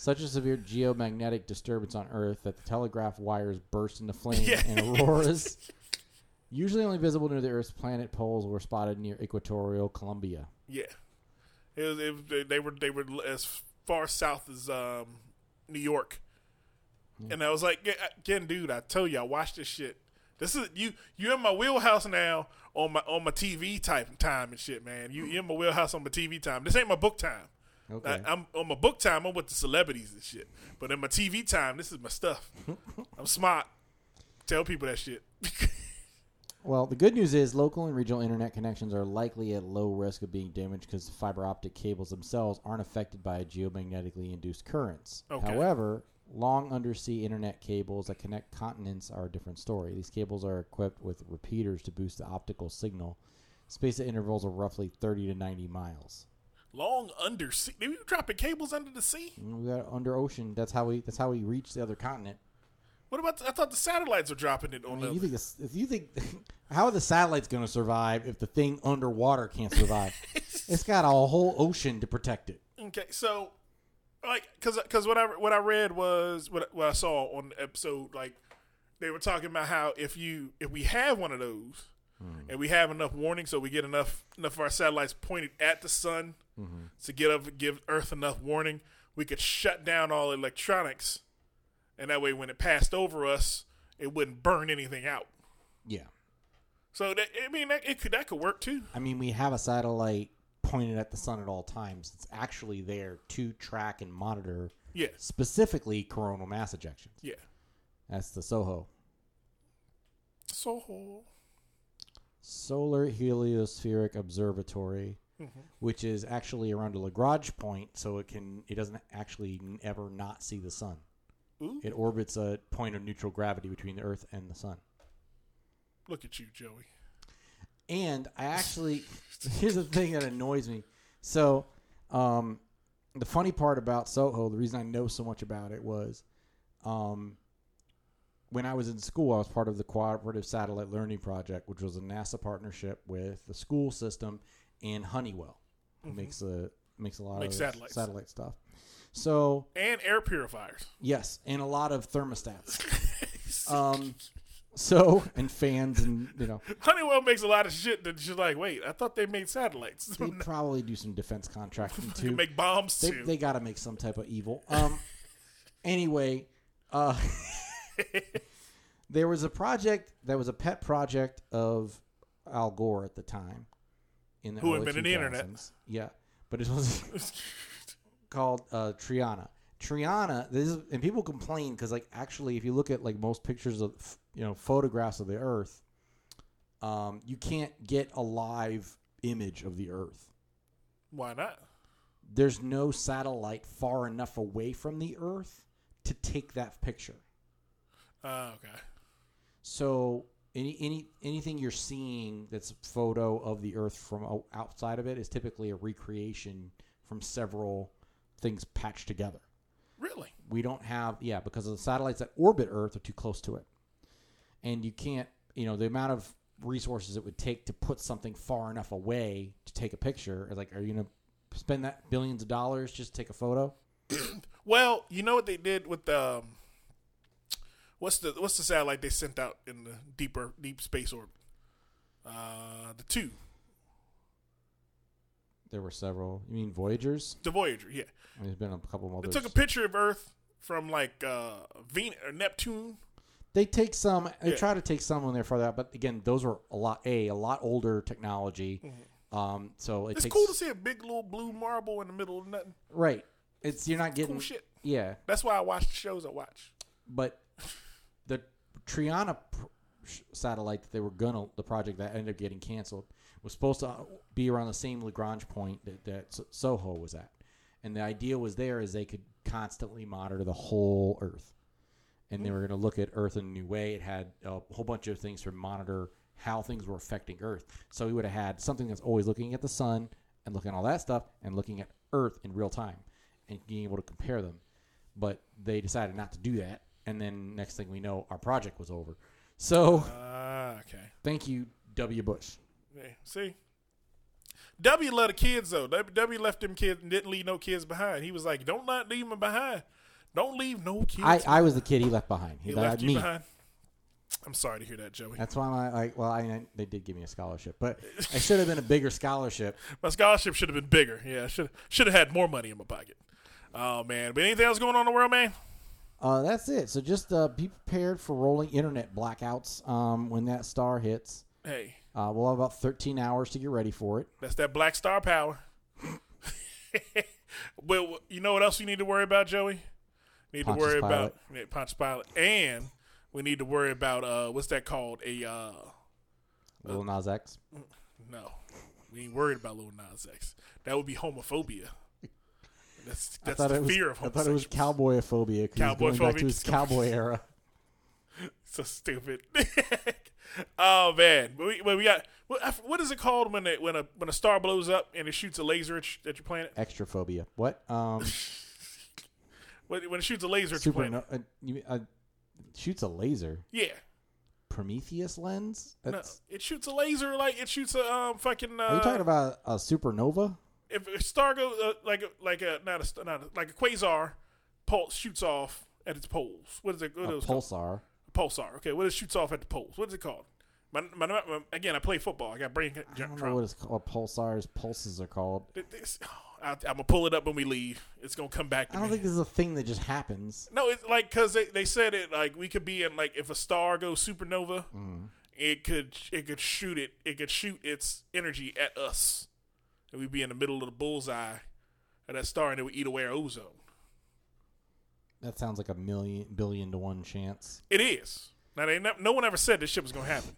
Such a severe geomagnetic disturbance on Earth that the telegraph wires burst into flames Yeah. and auroras. Usually only visible near the Earth's planet poles were spotted near equatorial Colombia. Yeah, it was, it they were they were as far south as um, New York, and I was like, yeah, again, dude, I tell you, I watched this shit. This is you. You're in my wheelhouse now on my on my TV type time and shit, man. You you're in my wheelhouse on my TV time. This ain't my book time. Okay. I, am on my book time. I'm with the celebrities and shit. But in my TV time, this is my stuff. I'm smart. Tell people that shit. Well, the good news is local and regional internet connections are likely at low risk of being damaged because the fiber optic cables themselves aren't affected by geomagnetically induced currents. Okay. However, long undersea internet cables that connect continents are a different story. These cables are equipped with repeaters to boost the optical signal, spaced at intervals of roughly 30 to 90 miles. Long undersea. They were dropping cables under the sea. We got under ocean. That's how we. That's how we reach the other continent. What about? The, I thought the satellites were dropping it I on mean, you think this, if you think how are the satellites going to survive if the thing underwater can't survive? it's got a whole ocean to protect it. Okay, so like because because what I what I read was what what I saw on the episode like they were talking about how if you if we have one of those and we have enough warning so we get enough enough of our satellites pointed at the sun mm-hmm. to get up give Earth enough warning we could shut down all electronics and that way when it passed over us it wouldn't burn anything out. Yeah. So that, I mean that it could that could work too. I mean, we have a satellite pointed at the sun at all times. It's actually there to track and monitor Yeah, specifically coronal mass ejections. yeah. That's the SOHO. So Solar Heliospheric Observatory, which is actually around a Lagrange point, so it can it doesn't actually ever not see the sun. Ooh. It orbits a point of neutral gravity between the Earth and the sun. look at you, Joey. And I actually, here's the thing that annoys me. So, um, the funny part about Soho, the reason I know so much about it was, um, when I was in school, I was part of the Cooperative Satellite Learning Project, which was a NASA partnership with the school system and Honeywell, who makes a makes a lot Makes of satellites. satellite stuff. So And air purifiers. yes, and a lot of thermostats. um, so and fans and you know Honeywell makes a lot of shit that you're like, wait, I thought they made satellites. they probably do some defense contracting too. make bombs they, too. they got to make some type of evil. Um. anyway, uh, there was a project that was a pet project of Al Gore at the time. In the Who early invented the internet. 2000s. Yeah, but it was called uh, Triana. Triana. This is, and people complain because, like, actually, if you look at like most pictures of you know photographs of the Earth, um, you can't get a live image of the Earth Why not? there's no satellite far enough away from the Earth to take that picture. Uh, okay. So any any anything you're seeing that's a photo of the Earth from outside of it is typically a recreation from several things patched together. Really? We don't have yeah because of the satellites that orbit Earth are too close to it, and you can't you know the amount of resources it would take to put something far enough away to take a picture. Is like, are you gonna spend that billions of dollars just to take a photo? Well, you know what they did with the um, what's the what's the satellite they sent out in the deeper deep space orbit? Uh, the two, There were several. You mean Voyagers? the Voyager. Yeah, There's been a couple of they took a picture of Earth from like uh, Venus or Neptune. they take some. They Yeah. try to take some when they're farther out, but again, those were a lot a a lot older technology. Um, so it It's takes cool to see a big little blue marble in the middle of nothing. right. It's you're not getting Cool shit. yeah, That's why I watch the shows I watch. but Triana pr- satellite that they were gonna the project that ended up getting canceled was supposed to uh, be around the same Lagrange point that, that Soho was at, and the idea was there is they could constantly monitor the whole Earth, and they hmm. were going to look at Earth in a new way. It had a whole bunch of things to monitor how things were affecting Earth. So we would have had something that's always looking at the sun and looking at all that stuff and looking at Earth in real time and being able to compare them. But they decided not to do that, and then next thing we know, our project was over. So Ah, okay. thank you, W. Bush. Yeah, see, W love the kids though. W, w left them kids and didn't leave no kids behind. He was like, "Don't not leave them behind. Don't leave no kids." I, I was the kid he left behind. He, he left left you me. behind. I'm sorry to hear that, Joey. That's why I, I well, I, they did give me a scholarship, but I should have been a bigger scholarship. My scholarship should have been bigger. Yeah, should should have had more money in my pocket. Oh man, but anything else going on in the world, man? Uh, that's it. So just uh, be prepared for rolling internet blackouts um, when that star hits. Hey, Uh, we'll have about 13 hours to get ready for it. that's that black star power. well, you know what else you need to worry about, Joey? Need Pontius to worry Pilate. about yeah, Pontius Pilate, and we need to worry about uh, what's that called? A uh, Little Nas X. No, we ain't worried about Lil Nas X. That would be homophobia. That's I thought the it was, fear of I thought it was cowboyophobia. 'cause he's going back to his cowboy era. So stupid. oh man, but we, but we got what, what is it called when it, when a when a star blows up and it shoots a laser at, your- at your planet? Extraphobia. What? Um, When, when it shoots a laser at your planet? Uh, you, uh, shoots a laser. Yeah, Prometheus lens. no, it shoots a laser like it shoots a um fucking. Uh, Are you talking about a supernova? If a star goes uh, like a, like a not a not a, like a quasar, pulse shoots off at its poles. What is it? What A is it called? pulsar. pulsar. Okay, what it shoots off at the poles? What is it called? My, my, my, again, I play football. I got brain I don't know trauma. what it's called. Pulsars, pulses are called. This- oh, I, I'm gonna pull it up when we leave. It's gonna come back. To I don't me. think this is a thing that just happens. No, it's like because they, they said it like we could be in like if a star goes supernova, Mm-hmm. it could it could shoot it it could shoot its energy at us, and we'd be in the middle of the bullseye of that star, and it would eat away our ozone. That sounds like a million billion to one chance. It is. Now they no, no one ever said this shit was gonna happen.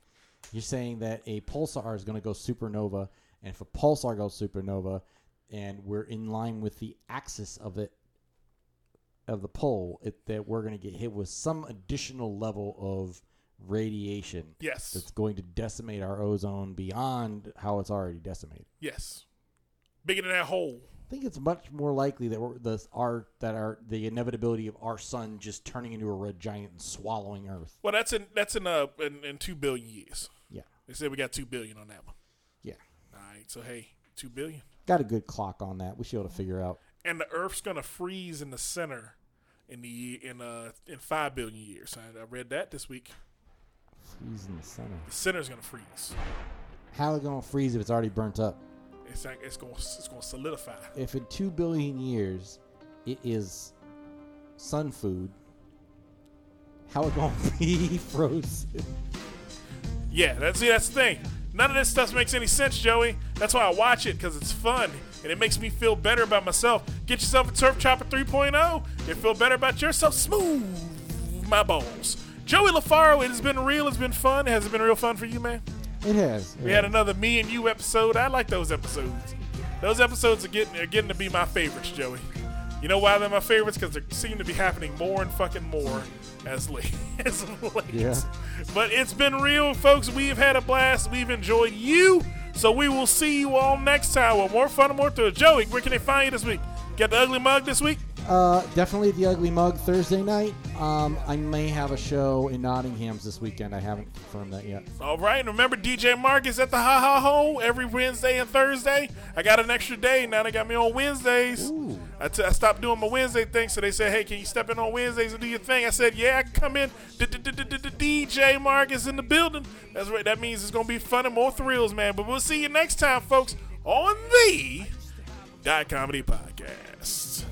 You're saying that a pulsar is going to go supernova, and if a pulsar goes supernova, and we're in line with the axis of it, of the pole, it, that we're going to get hit with some additional level of radiation Yes. that's going to decimate our ozone beyond how it's already decimated. yes. Bigger than that hole. I think it's much more likely that we're, the our that our the inevitability of our sun just turning into a red giant and swallowing Earth. Well, that's in that's in uh in, in two billion years. Yeah, They said we got two billion on that one. yeah. All right, so hey, two billion. Got a good clock on that. We should be able to figure out. and the Earth's gonna freeze in the center in the in uh in five billion years. I, I read that this week. Freeze in the center. The center's gonna freeze. How going to freeze if it's already burnt up? It's like it's gonna it's gonna solidify. If in two billion years it is sun food, how it going to be frozen? Yeah, that's see that's the thing. None of this stuff makes any sense, Joey. That's why I watch it because it's fun and it makes me feel better about myself. Get yourself a Turf Chopper 3.0. You feel better about yourself. Smooth my balls. Joey LaFaro, it has been real. It's been fun. Has it been real fun for you, man? It has. We had another me and you episode. I like those episodes. Those episodes are getting are getting to be my favorites, Joey. You know why they're my favorites? Because they seem to be happening more and fucking more as late as late. Yeah. But it's been real, folks. We've had a blast. We've enjoyed you. So we will see you all next time with more fun and more thrills. Joey, where can they find you this week? Got the ugly mug this week? Uh, definitely the Ugly Mug Thursday night. Um, I may have a show in Nottingham's this weekend. I haven't confirmed that yet. All right. And remember, DJ Mark is at the Ha Ha Ho every Wednesday and Thursday. I got an extra day. Now they got me on Wednesdays. I, t- I stopped doing my Wednesday thing, so they said, "Hey, can you step in on Wednesdays and do your thing?" I said, "Yeah, I can come in." DJ Mark is in the building. That's right. That means it's gonna be fun and more thrills, man. But we'll see you next time, folks, on the Dot Comedy Podcast.